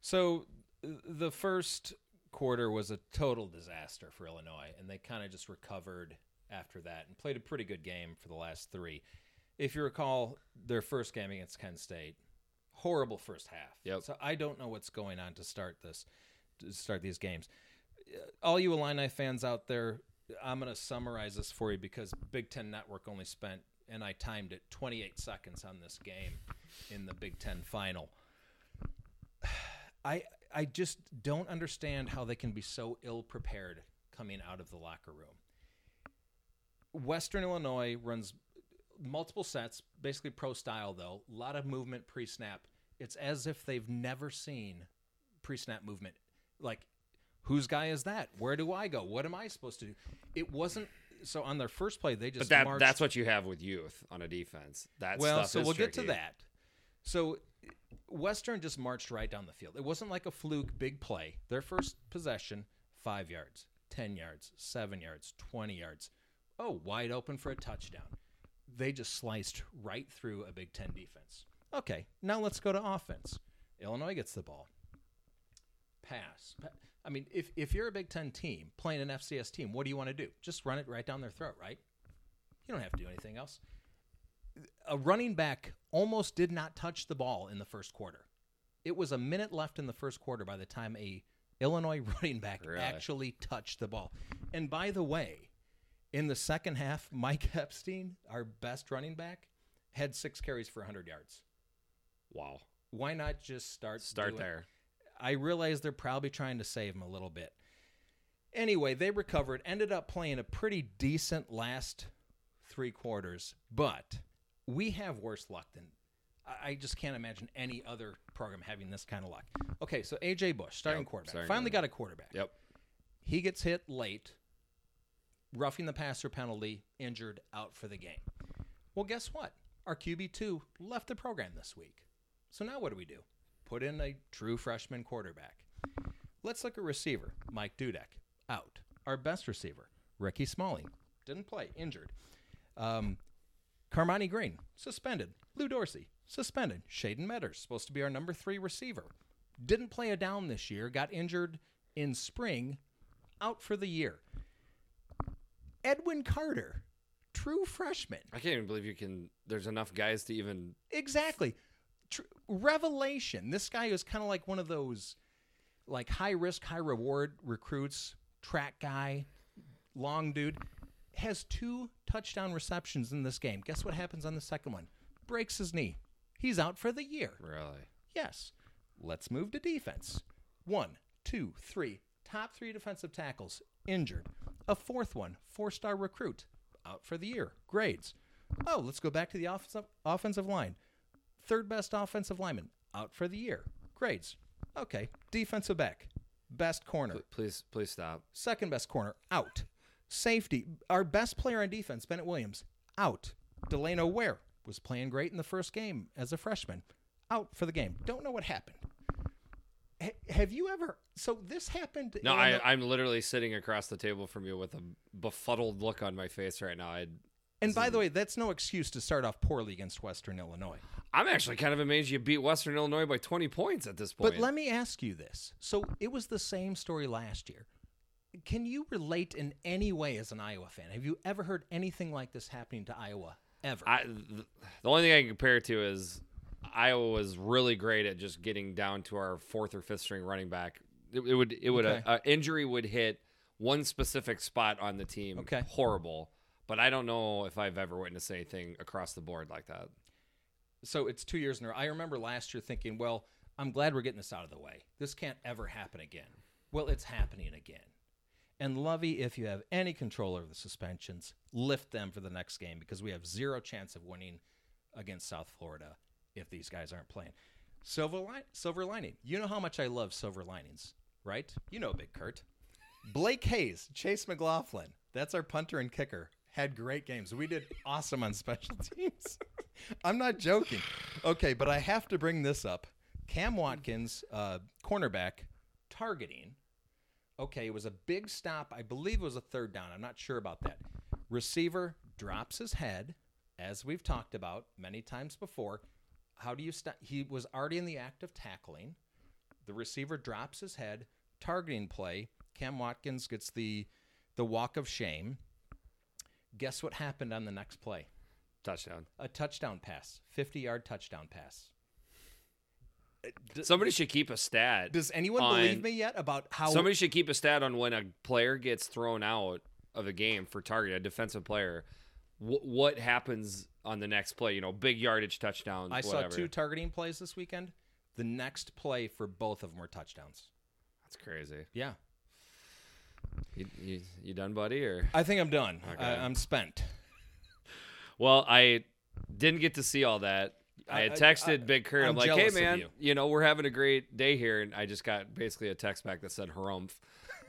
So the first quarter was a total disaster for Illinois, and they kind of just recovered after that and played a pretty good game for the last three. If you recall their first game against Kent State, horrible first half. Yep. So I don't know what's going on to start this, to start these games. Uh, All you Illini fans out there, I'm going to summarize this for you because Big Ten Network only spent, and I timed it, 28 seconds on this game in the Big Ten final. I I just don't understand how they can be so ill prepared coming out of the locker room. Western Illinois runs multiple sets, basically pro style though. A lot of movement pre snap. It's as if they've never seen pre snap movement. Like, whose guy is that? Where do I go? What am I supposed to do? It wasn't. So on their first play, they just But that marched that's what you have with youth on a defense. That well, stuff so is we'll get to that. So Western just marched right down the field. It wasn't like a fluke big play. Their first possession, five yards, ten yards, seven yards, twenty yards. Oh, wide open for a touchdown. They just sliced right through a Big Ten defense. Okay, now let's go to offense. Illinois gets the ball. Pass. I mean, if, if you're a Big Ten team playing an FCS team, what do you want to do? Just run it right down their throat, right? You don't have to do anything else a running back almost did not touch the ball in the first quarter. It was a minute left in the first quarter by the time a Illinois running back Really? actually touched the ball. And by the way, in the second half, Mike Epstein, our best running back, had six carries for 100 yards. Wow. Why not just start Start doing- there. I realize they're probably trying to save him a little bit. Anyway, they recovered, ended up playing a pretty decent last three quarters, but we have worse luck than I just can't imagine any other program having this kind of luck. Okay, so AJ Bush, starting Yep, quarterback, starting finally got a quarterback. Yep. He gets hit late, roughing the passer penalty, injured, out for the game. Well, guess what? Our QB2 left the program this week. So now what do we do? Put in a true freshman quarterback. Let's look at receiver. Mike Dudek, out. Our best receiver, Ricky Smalling, didn't play, injured. Um, Carmoni Green, suspended. Lou Dorsey, suspended. Shaden Metters, supposed to be our number three receiver. Didn't play a down this year, got injured in spring, out for the year. Edwin Carter, true freshman. I can't even believe you can. There's enough guys to even. Exactly. Tr- revelation. This guy is kind of like one of those like high risk, high reward recruits, track guy, long dude. Has two touchdown receptions in this game. Guess what happens on the second one? Breaks his knee. He's out for the year. Really. Yes. Let's move to defense. One, two, three. Top three defensive tackles injured. A fourth one, four star recruit, out for the year. Grades. Oh, let's go back to the offensive, offensive line. Third best offensive lineman, out for the year. Grades. Okay. Defensive back, best corner. Please, please stop. Second best corner, out. Safety, our best player on defense, Bennett Williams, out. Delano Ware was playing great in the first game as a freshman, out for the game. Don't know what happened. Ha- have you ever? So this happened. No, I, I'm literally sitting across the table from you with a befuddled look on my face right now. I, and by the way, that's no excuse to start off poorly against Western Illinois. I'm actually kind of amazed you beat Western Illinois by 20 points at this point. But let me ask you this. So it was the same story last year. Can you relate in any way as an Iowa fan? Have you ever heard anything like this happening to Iowa? Ever? I, th- the only thing I can compare it to is Iowa was really great at just getting down to our fourth or fifth string running back. It, it would it would uh, Okay. a, a injury would hit one specific spot on the team. Okay. horrible. But I don't know if I've ever witnessed anything across the board like that. so it's two years in a row. I remember last year thinking, well, I'm glad we're getting this out of the way. This can't ever happen again. Well, it's happening again. And Lovie, if you have any control over the suspensions, lift them for the next game because we have zero chance of winning against South Florida if these guys aren't playing. Silver, li- silver lining. You know how much I love silver linings, right? You know, Big Kurt. Blake Hayes, Chase McLaughlin. That's our punter and kicker. Had great games. We did awesome on special teams. I'm not joking. Okay, but I have to bring this up. Cam Watkins, uh, cornerback, targeting. Okay, it was a big stop. I believe it was a third down. I'm not sure about that. Receiver drops his head, as we've talked about many times before. How do you stop? He was already in the act of tackling. The receiver drops his head, targeting play. Cam Watkins gets the the walk of shame. Guess what happened on the next play? Touchdown. A touchdown pass, 50 yard touchdown pass. Somebody should keep a stat. Does anyone on- believe me yet about how Somebody should keep a stat on when a player gets thrown out of a game for target, a defensive player. Wh- what happens on the next play? You know, big yardage touchdown. I saw two targeting plays this weekend. The next play for both of them were touchdowns. That's crazy. Yeah. You, you, you done, buddy? Or I think I'm done. Okay. I, I'm spent. well, I didn't get to see all that. I I- had texted I- Big Kurt. I'm, I'm like, hey man, you." know, we're having a great day here, and I just got basically a text back that said harumph.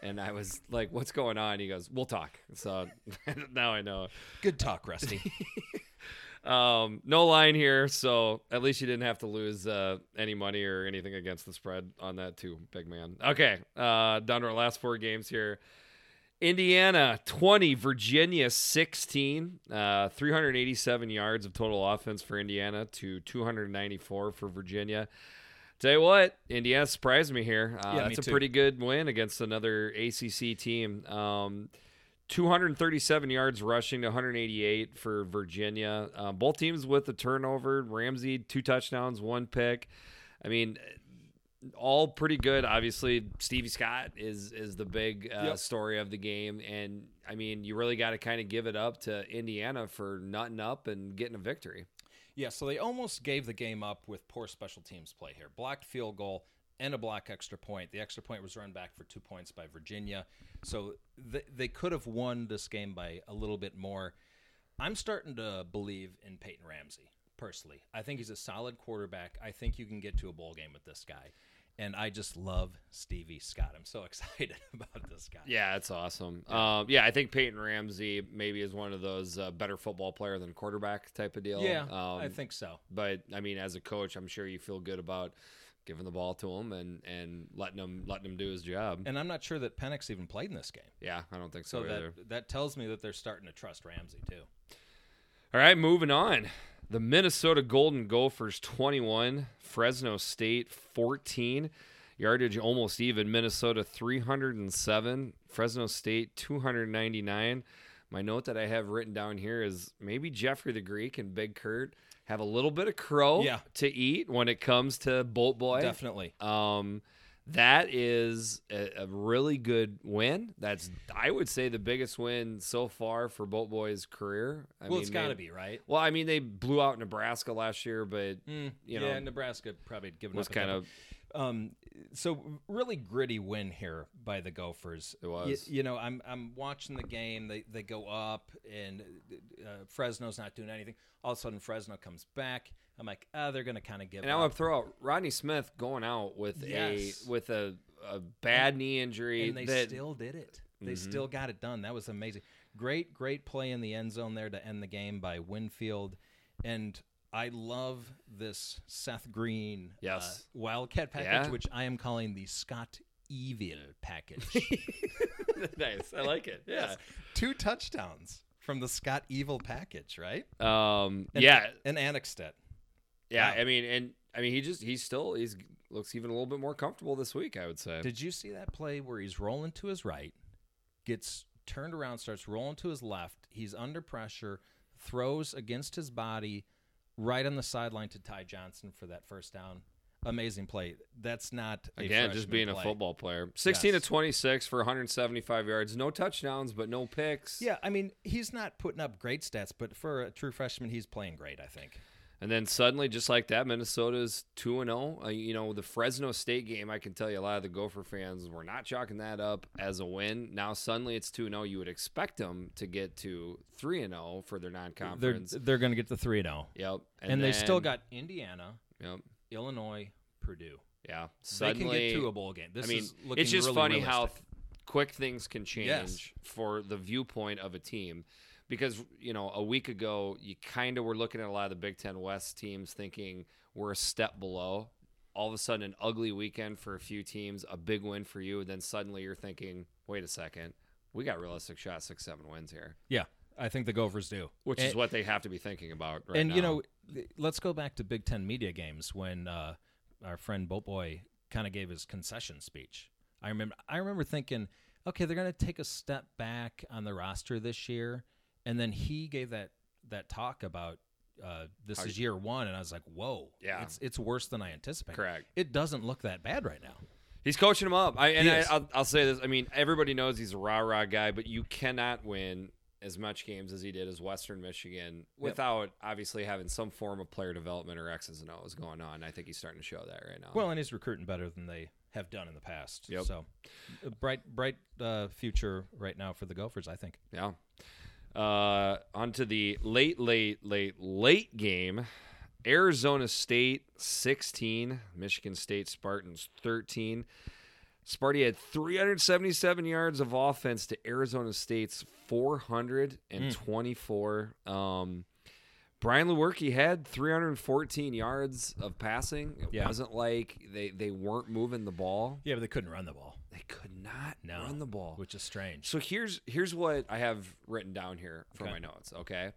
And I was like, "What's going on?" He goes, "We'll talk." So now I know. Good talk, Rusty. Um, no line here, so at least you didn't have to lose uh, any money or anything against the spread on that too, big man. Okay, uh, down to our last four games here. Indiana 20, Virginia 16, uh, 387 yards of total offense for Indiana to 294 for Virginia. Tell you what, Indiana surprised me here. Uh, Yeah, a too. pretty good win against another ACC team. Um, 237 yards rushing to 188 for Virginia. Uh, both teams with a turnover. Ramsey two touchdowns, one pick. I mean, all pretty good. Obviously, Stevie Scott is is the big uh, Yep. story of the game, and I mean, you really got to kind of give it up to Indiana for nutting up and getting a victory. Yeah, so they almost gave the game up with poor special teams play here. Blocked field goal and a block extra point. The extra point was run back for two points by Virginia. So they, they could have won this game by a little bit more. I'm starting to believe in Peyton Ramsey, personally. I think he's a solid quarterback. I think you can get to a bowl game with this guy. And I just love Stevie Scott. I'm so excited about this guy. Yeah, it's awesome. Um, yeah, I think Peyton Ramsey maybe is one of those uh, better football player than quarterback type of deal. Yeah, um, I think so. But I mean, as a coach, I'm sure you feel good about giving the ball to him and and letting him letting him do his job. And I'm not sure that Penix even played in this game. yeah, I don't think so, So either. that, that tells me that they're starting to trust Ramsey, too. All right, moving on. The Minnesota Golden Gophers 21, Fresno State 14. Yardage almost even. Minnesota 307, Fresno State 299. My note that I have written down here is maybe Jeffrey the Greek and Big Kurt have a little bit of crow Yeah. to eat when it comes to Boat Boy. Definitely. Um, that is a, a really good win. That's I would say the biggest win so far for Boat Boy's career. I well, mean, it's got to be, right? Well, I mean, they blew out Nebraska last year, but Mm, you yeah, Nebraska probably given was kind of Um, so really gritty win here by the Gophers. It was. You, know, I'm I'm watching the game. They they go up, and uh, Fresno's not doing anything. All of a sudden, Fresno comes back. I'm like, ah, they're going to kind of give And I up. want to throw out Rodney Smith going out with Yes. a with a, a bad knee injury. and they that, still did it. They Mhm. still got it done. That was amazing. Great, great play in the end zone there to end the game by Winfield. And I love this Seth Green uh, Yes. Wildcat package, Yeah. which I am calling the Scott Evil package. nice. I like it. Yeah. Yes. Two touchdowns from the Scott Evil package, right? Um. And, yeah. And Annexstad. Yeah. wow. I mean, and I mean, he just he's still he's looks even a little bit more comfortable this week. I would say. Did you see that play where he's rolling to his right, gets turned around, starts rolling to his left? He's under pressure, throws against his body right on the sideline to Ty Johnson for that first down. Amazing play. That's not Again, just being a football player. 16 Yes. to 26 for 175 yards. No touchdowns, but no picks. Yeah, I mean he's not putting up great stats, but for a true freshman, he's playing great. I think. And then suddenly, just like that, Minnesota's 2 and 0. Uh, You know, the Fresno State game, I can tell you a lot of the Gopher fans were not chalking that up as a win. Now, suddenly it's 2 0. You would expect them to get to 3 and 0 for their non They're conference. they're going to get the three zero, Yep. and, they still got Indiana, Yep. Illinois, Purdue. Yeah. they can Suddenly, get to a bowl game. This I mean, is looking it's just really funny how th- quick things can change Yes. for the viewpoint of a team. Because you know, a week ago, you kind of were looking at a lot of the Big Ten West teams, thinking we're a step below. All of a sudden, an ugly weekend for a few teams, a big win for you. And then suddenly, you're thinking, wait a second, we got realistic shot, six, seven wins here, Yeah, I think the Gophers do. which And- is what they have to be thinking about right and now. you know, let's go back to Big Ten media games when uh, our friend Boatboy kind of gave his concession speech. I remember, I remember thinking, okay, they're going to take a step back on the roster this year, and then he gave that that talk about uh, this How is year one, and I was like, whoa, Yeah. it's it's worse than I anticipated. correct. It doesn't look that bad right now. He's coaching him up. I, and I, I'll, I'll say this. I mean, everybody knows he's a rah rah guy, but you cannot win as much games as he did as Western Michigan without obviously having some form of player development or X's and O's going on. I think he's starting to show that right now. Well, and he's recruiting better than they have done in the past. Yep. So, a bright, bright uh, future right now for the Gophers, I think. yeah. Uh, on to the late, late, late, late game. Arizona State 16, Michigan State Spartans 13. Sparty had 377 yards of offense to Arizona State's 424. Um, Brian Lewerke had 314 yards of passing. It Yeah. wasn't like they, they weren't moving the ball. Yeah, but they couldn't run the ball, They could not No. run the ball. which is strange. So here's here's what I have written down here for Okay. my notes. Okay,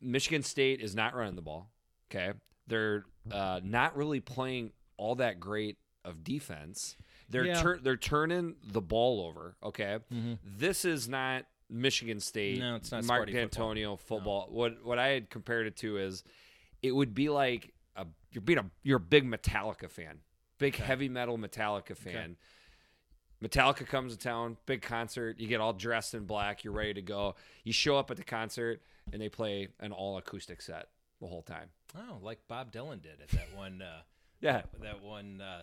Michigan State is not running the ball. Okay, they're uh, not really playing all that great of defense. They're Yeah. tur- they're turning the ball over. Okay, Mhm. this is not Michigan State. No, it's not Mark Sparty football. D'Antonio football. What what I had compared it to is, it would be like a you're being a you're a big Metallica fan, big Okay. heavy metal Metallica fan. Metallica comes to town, big concert. You get all dressed in black. You're ready to go. You show up at the concert, and they play an all acoustic set the whole time. Oh, like Bob Dylan did at that one. Uh, Yeah. that one. Uh,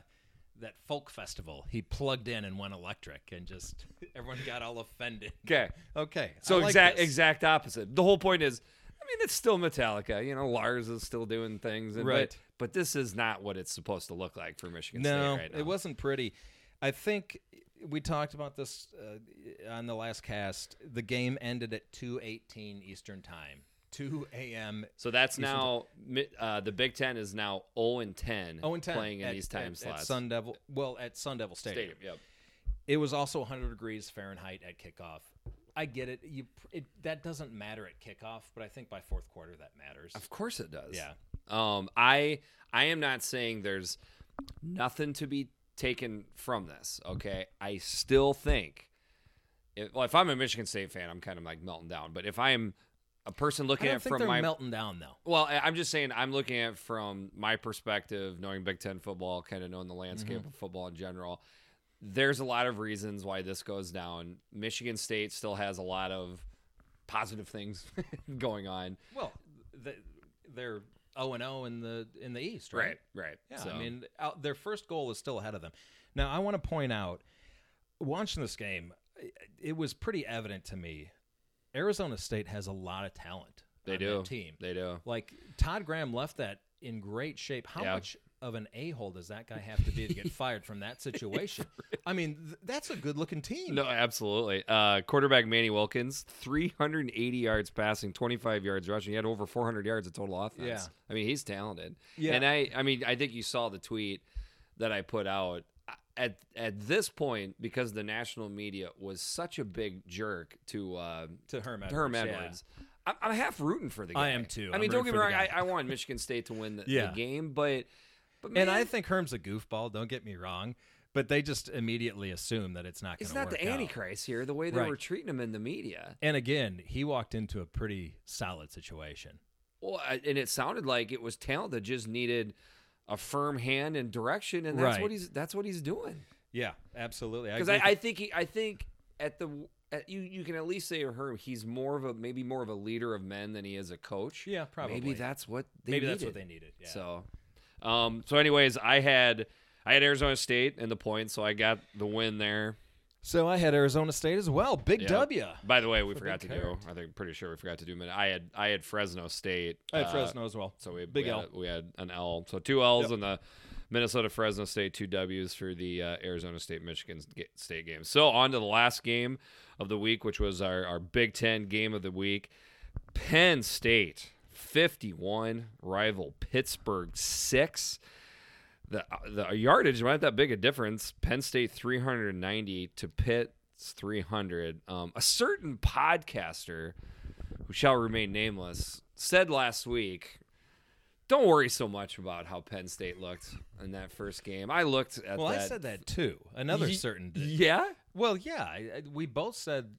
that folk festival. He plugged in and went electric, and just everyone got all offended. Okay. Okay, So like exact this. exact opposite. The whole point is, I mean, it's still Metallica. You know, Lars is still doing things, and, Right. But, this is not what it's supposed to look like for Michigan No, State right now. it wasn't pretty. I think we talked about this uh, on the last cast. The game ended at two eighteen Eastern time, two a.m. So that's Eastern now uh, the Big Ten is now zero and ten. Oh, and 10 playing in these time at, slots. At Sun Devil, well, at Sun Devil Stadium. Stadium. Yep. It was also 100 degrees Fahrenheit at kickoff. I get it. You it, that doesn't matter at kickoff, but I think by fourth quarter that matters. Of course it does. Yeah. Um, I I am not saying there's nothing to be taken from this. Okay. I still think, if, well, if I'm a Michigan State fan, I'm kind of like melting down. But if I'm a person I looking at from my melting down though. Well, I- I'm just saying I'm looking at it from my perspective, knowing Big Ten football, kind of knowing the landscape of football in general. There's a lot of reasons why this goes down. Michigan State still has a lot of positive things going on. Well, the, they're 0 and 0 in the in the East, right? right. Yeah, So- I mean, out, their first goal is still ahead of them. Now, I want to point out, watching this game, it, was pretty evident to me. Arizona State has a lot of talent. they do. team. They do. Like Todd Graham left that in great shape. How Yeah. much of an a hole does that guy have to be to get fired from that situation? I mean, th- that's a good looking team. No, absolutely. Uh, quarterback Manny Wilkins, 380 yards passing, 25 yards rushing. He had over 400 yards of total offense. Yeah. I mean, he's talented. Yeah. And I, I mean, I think you saw the tweet that I put out. At at this point, because the national media was such a big jerk to uh, to Herm Edwards. to Herm yeah. Edwards, I'm, I'm half rooting for the guy. I am too. I I'm mean, don't get me wrong. I. I want Michigan State to win the, the game, but but And I think Herm's a goofball. Don't get me wrong, but they just immediately assume that it's not going he's to not work the antichrist here. The way they Right. were treating him in the media. And again, he walked into a pretty solid situation. Well, I- and it sounded like it was talent that just needed a firm hand and direction, and that's Right. what he's that's what he's doing. Yeah, absolutely. Because I, I, think he, I think at the at, you you can at least say of Herm, he's more of a maybe more of a leader of men than he is a coach. yeah, probably. Maybe that's what they maybe that's what needed. they needed. Yeah. So, um, so anyways, I had I had Arizona State in the points, so I got the win there. So I had Arizona State as well. Big. W. By the way, we forgot to do. I think pretty sure we forgot to do. I had I had Fresno State. I had uh, Fresno as well. So we Big we L. Had, we had an L. So two L's Yep. in the Minnesota Fresno State, two W's for the uh, Arizona State Michigan State game. So on to the last game of the week, which was our, our Big Ten game of the week. Penn State 51, rival Pittsburgh 6. The, the yardage not that big a difference. Penn State 390 to Pitt's 300. Um, a certain podcaster who shall remain nameless said last week don't worry so much about how Penn State looked in that first game. I looked at Well, that. I said that too. Another Ye- certain. did. Yeah. Well, yeah. I, I- we both said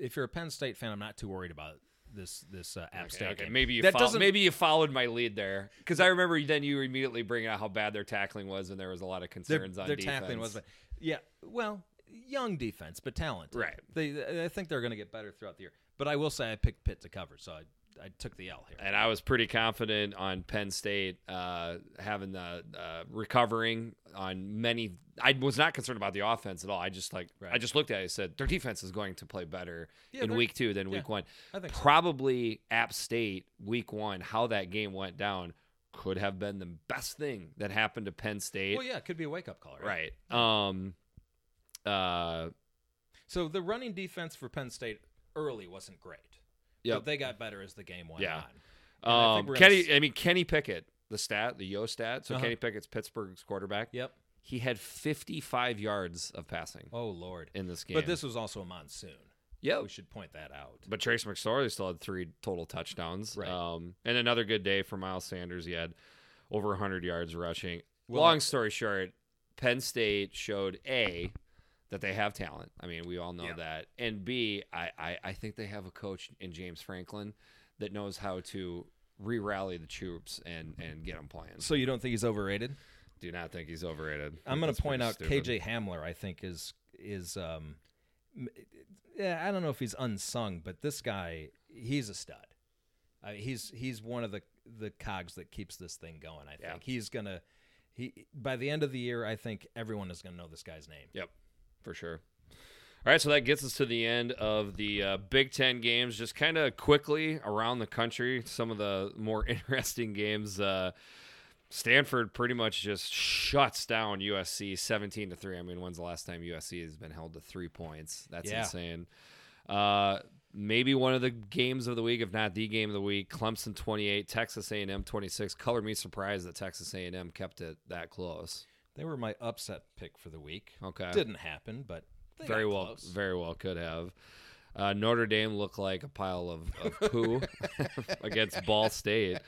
if you're a Penn State fan, I'm not too worried about this this uh, App Okay, State okay. Maybe you that fol- doesn't. maybe you followed my lead there because I remember then you immediately bringing out how bad their tackling was and there was a lot of their, concerns on their defense. tackling was. Yeah. Well, young defense, but talent. Right. They. I think they're going to get better throughout the year. But I will say I picked Pitt to cover, so I I took the L here. and I was pretty confident on Penn State uh, having the uh, recovering on many. I was not concerned about the offense at all. I just like I just looked at it and said their defense is going to play better Yeah, in week two than week yeah, one. I think so. Probably App State week one, how that game went down could have been the best thing that happened to Penn State. Well, yeah, it could be a wake up call, right? right. Um. Uh. So the running defense for Penn State early wasn't great. Yep. But they got better as the game went Yeah. on. I Um, gonna Kenny, I mean Kenny Pickett, the stat, the Yo stat. So Uh-huh. Kenny Pickett's Pittsburgh's quarterback. Yep. He had 55 yards of passing Oh Lord. in this game. But this was also a monsoon. yeah. We should point that out. But Trace McSorley still had three total touchdowns. Right. Um, and another good day for Miles Sanders. He had over 100 yards rushing. Well, Long story short, Penn State showed a that they have talent. I mean, we all know Yeah. that, and b I, I I think they have a coach in James Franklin that knows how to re-rally the troops and and get them playing. So you don't think he's overrated? Do not think he's overrated. I'm going to point out stupid. KJ Hamler. I think is is um, yeah. I don't know if he's unsung, but this guy, he's a stud. Uh, he's he's one of the the cogs that keeps this thing going. I Yeah. think he's gonna. He by the end of the year, I think everyone is gonna know this guy's name. Yep, for sure. All right, so that gets us to the end of the uh, Big Ten games. Just kind of quickly around the country, some of the more interesting games. Uh, Stanford pretty much just shuts down USC 17 to 3. I mean, when's the last time USC has been held to three points? That's Yeah. insane. Uh, maybe one of the games of the week, if not the game of the week. Clemson 28, Texas A&M 26. Color me surprised that Texas A&M kept it that close. They were my upset pick for the week. Okay. Didn't happen, but they very well, close. very well could have. Uh, Notre Dame looked like a pile of, of poo against Ball State,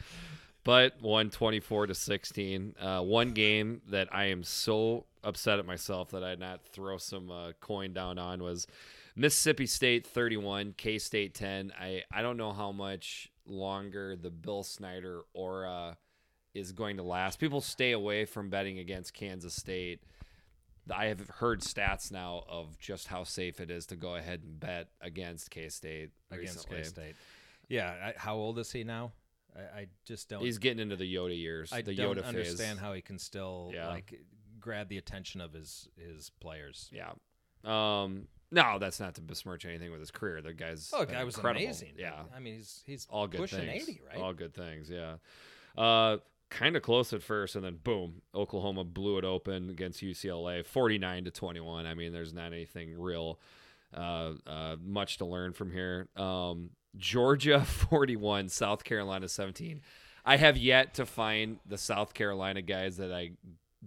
but won twenty four to sixteen. Uh, one game that I am so upset at myself that I did not throw some uh, coin down on was Mississippi State thirty one, K State ten. I I don't know how much longer the Bill Snyder aura is going to last. People stay away from betting against Kansas State. I have heard stats now of just how safe it is to go ahead and bet against K State against. K State. Yeah, I, how old is he now? I, I just don't. He's getting into the Yoda years, I the don't Yoda understand phase. how he can still Yeah. like grab the attention of his his players. Yeah. Um. No, that's not to besmirch anything with his career. The guy's Oh, guy was incredible. amazing. Yeah. I mean, he's he's all good pushing things. eighty, right? All good things. Yeah. Uh, kind of close at first, and then boom, Oklahoma blew it open against UCLA, forty-nine to twenty-one. I mean, there's not anything real, uh, uh, much to learn from here. Um, Georgia forty-one, South Carolina seventeen. I have yet to find the South Carolina guys that I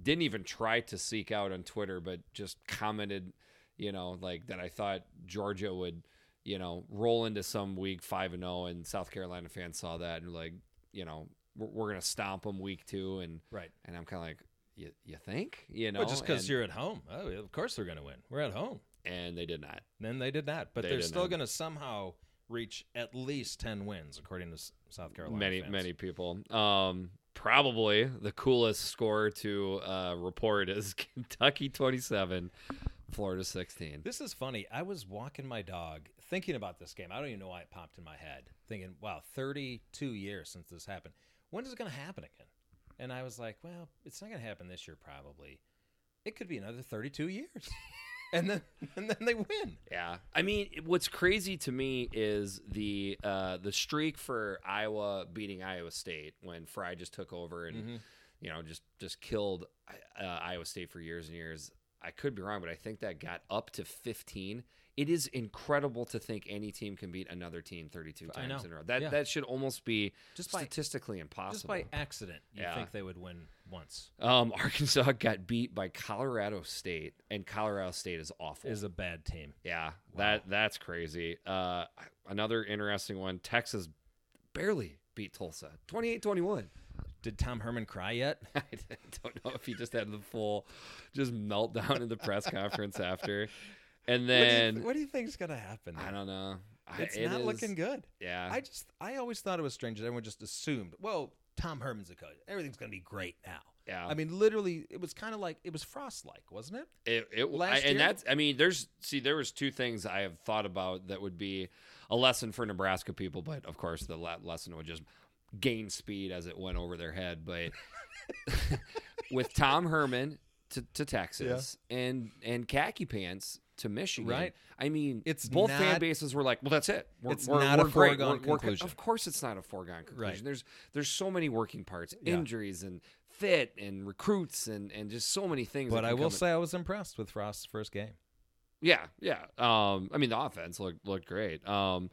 didn't even try to seek out on Twitter, but just commented, you know, like that I thought Georgia would, you know, roll into some week five and zero, and South Carolina fans saw that and like, you know, we're, we're gonna stomp them week two, and right. and I'm kind of like, you you think, you know, Well, just because you're at home, oh, of course they're going to win. We're at home. and they did not. Then they did not, but They they're still to somehow reach at least ten wins, according to South Carolina. many fans. many people. Um, probably the coolest score to uh, report is Kentucky 27, Florida 16. This is funny. I was walking my dog thinking about this game. I don't even know why it popped in my head. Thinking, wow, 32 years since this happened. When is it going to happen again? And I was like, well, it's not going to happen this year probably. It could be another 32 years. and then and then they win. Yeah, I mean, what's crazy to me is the uh, the streak for Iowa beating Iowa State when Fry just took over and Mm-hmm. you know just just killed uh, Iowa State for years and years. I could be wrong, but I think that got up to 15. It is incredible to think any team can beat another team 32 I times in a row. That Yeah. that should almost be Just by- statistically impossible. Just by accident, you Yeah. think they would win once. Um, Arkansas got beat by Colorado State, and Colorado State is awful. Is a bad team. yeah, that that's crazy. Uh, another interesting one: Texas barely beat Tulsa, 28-21. Did Tom Herman cry yet? I don't know if he just had the full, just meltdown in the press conference after, and what, do then you, what do you think is going to happen? I don't know. I- It's it not is- looking good. Yeah, I just I always thought it was strange that everyone just assumed, well, Tom Herman's a coach. Everything's going to be great now. yeah. I mean, literally, it was kind of like it was Frost like, wasn't it? It, it Last I, and year? that's I mean there's see there was two things I have thought about that would be a lesson for Nebraska people, but of course the le- lesson would just gain speed as it went over their head. But with Tom Herman to, to Texas and and khaki pants to Michigan, Right. I mean, It's both fan bases were like, "Well, that's it. We're, It's we're, not a we're great. foregone We're- we're- conclusion. Of course, it's not a foregone conclusion. Right. There's there's so many working parts, Yeah. injuries and fit and recruits and and just so many things. But I will come in- say I was impressed with Frost's first game. yeah, yeah. Um, I mean, the offense looked looked great. Um,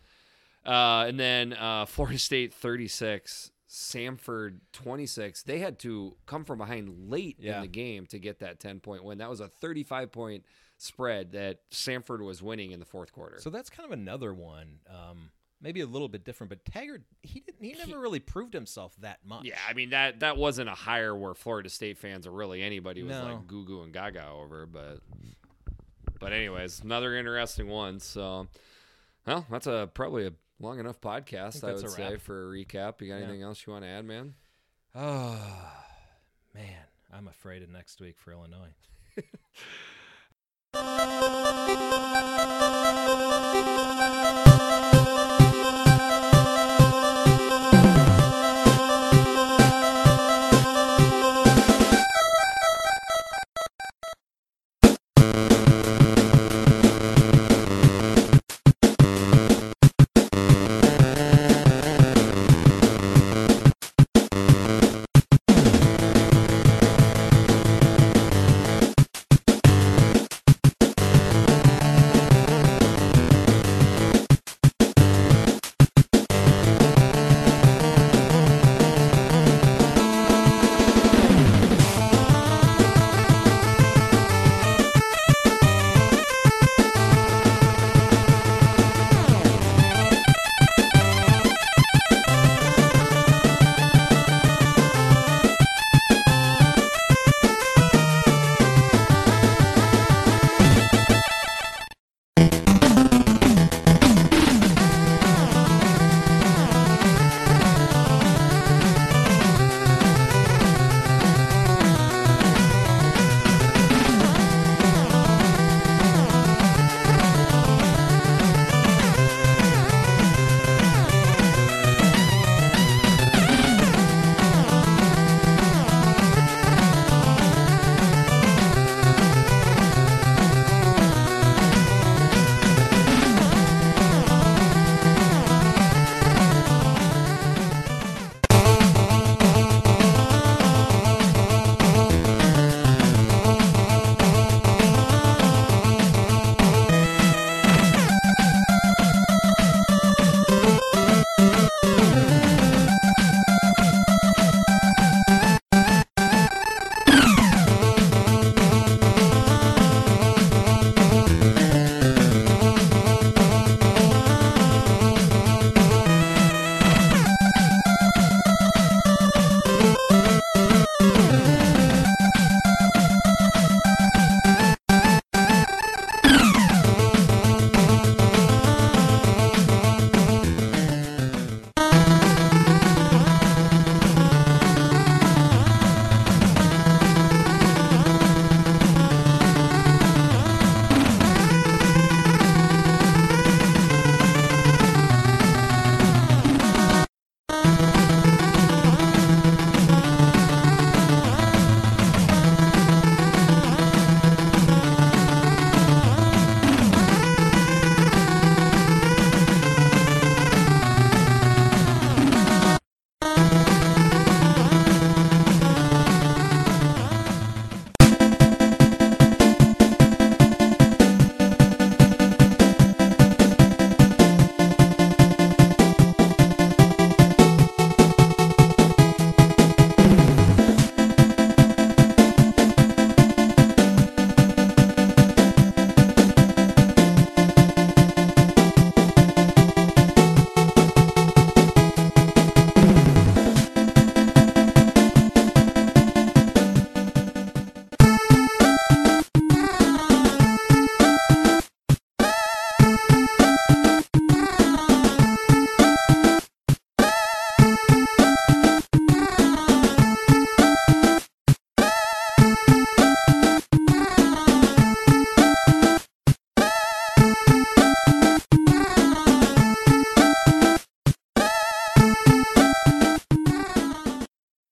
uh, and then uh, Florida State thirty six, Samford twenty six. They had to come from behind late in the game to get that ten point win. That was a thirty five point spread that Samford was winning in the fourth quarter. So that's kind of another one. Um, maybe a little bit different. But Taggart, he didn't. He never really proved himself that much. Yeah, I mean that that wasn't a hire where Florida State fans or really anybody was No. like goo goo and gaga over, but but anyways, another interesting one. So, well, that's a probably a long enough podcast. think I, would say for a recap. You got Yeah. anything else you want to add, man? Oh man, I'm afraid of next week for Illinois.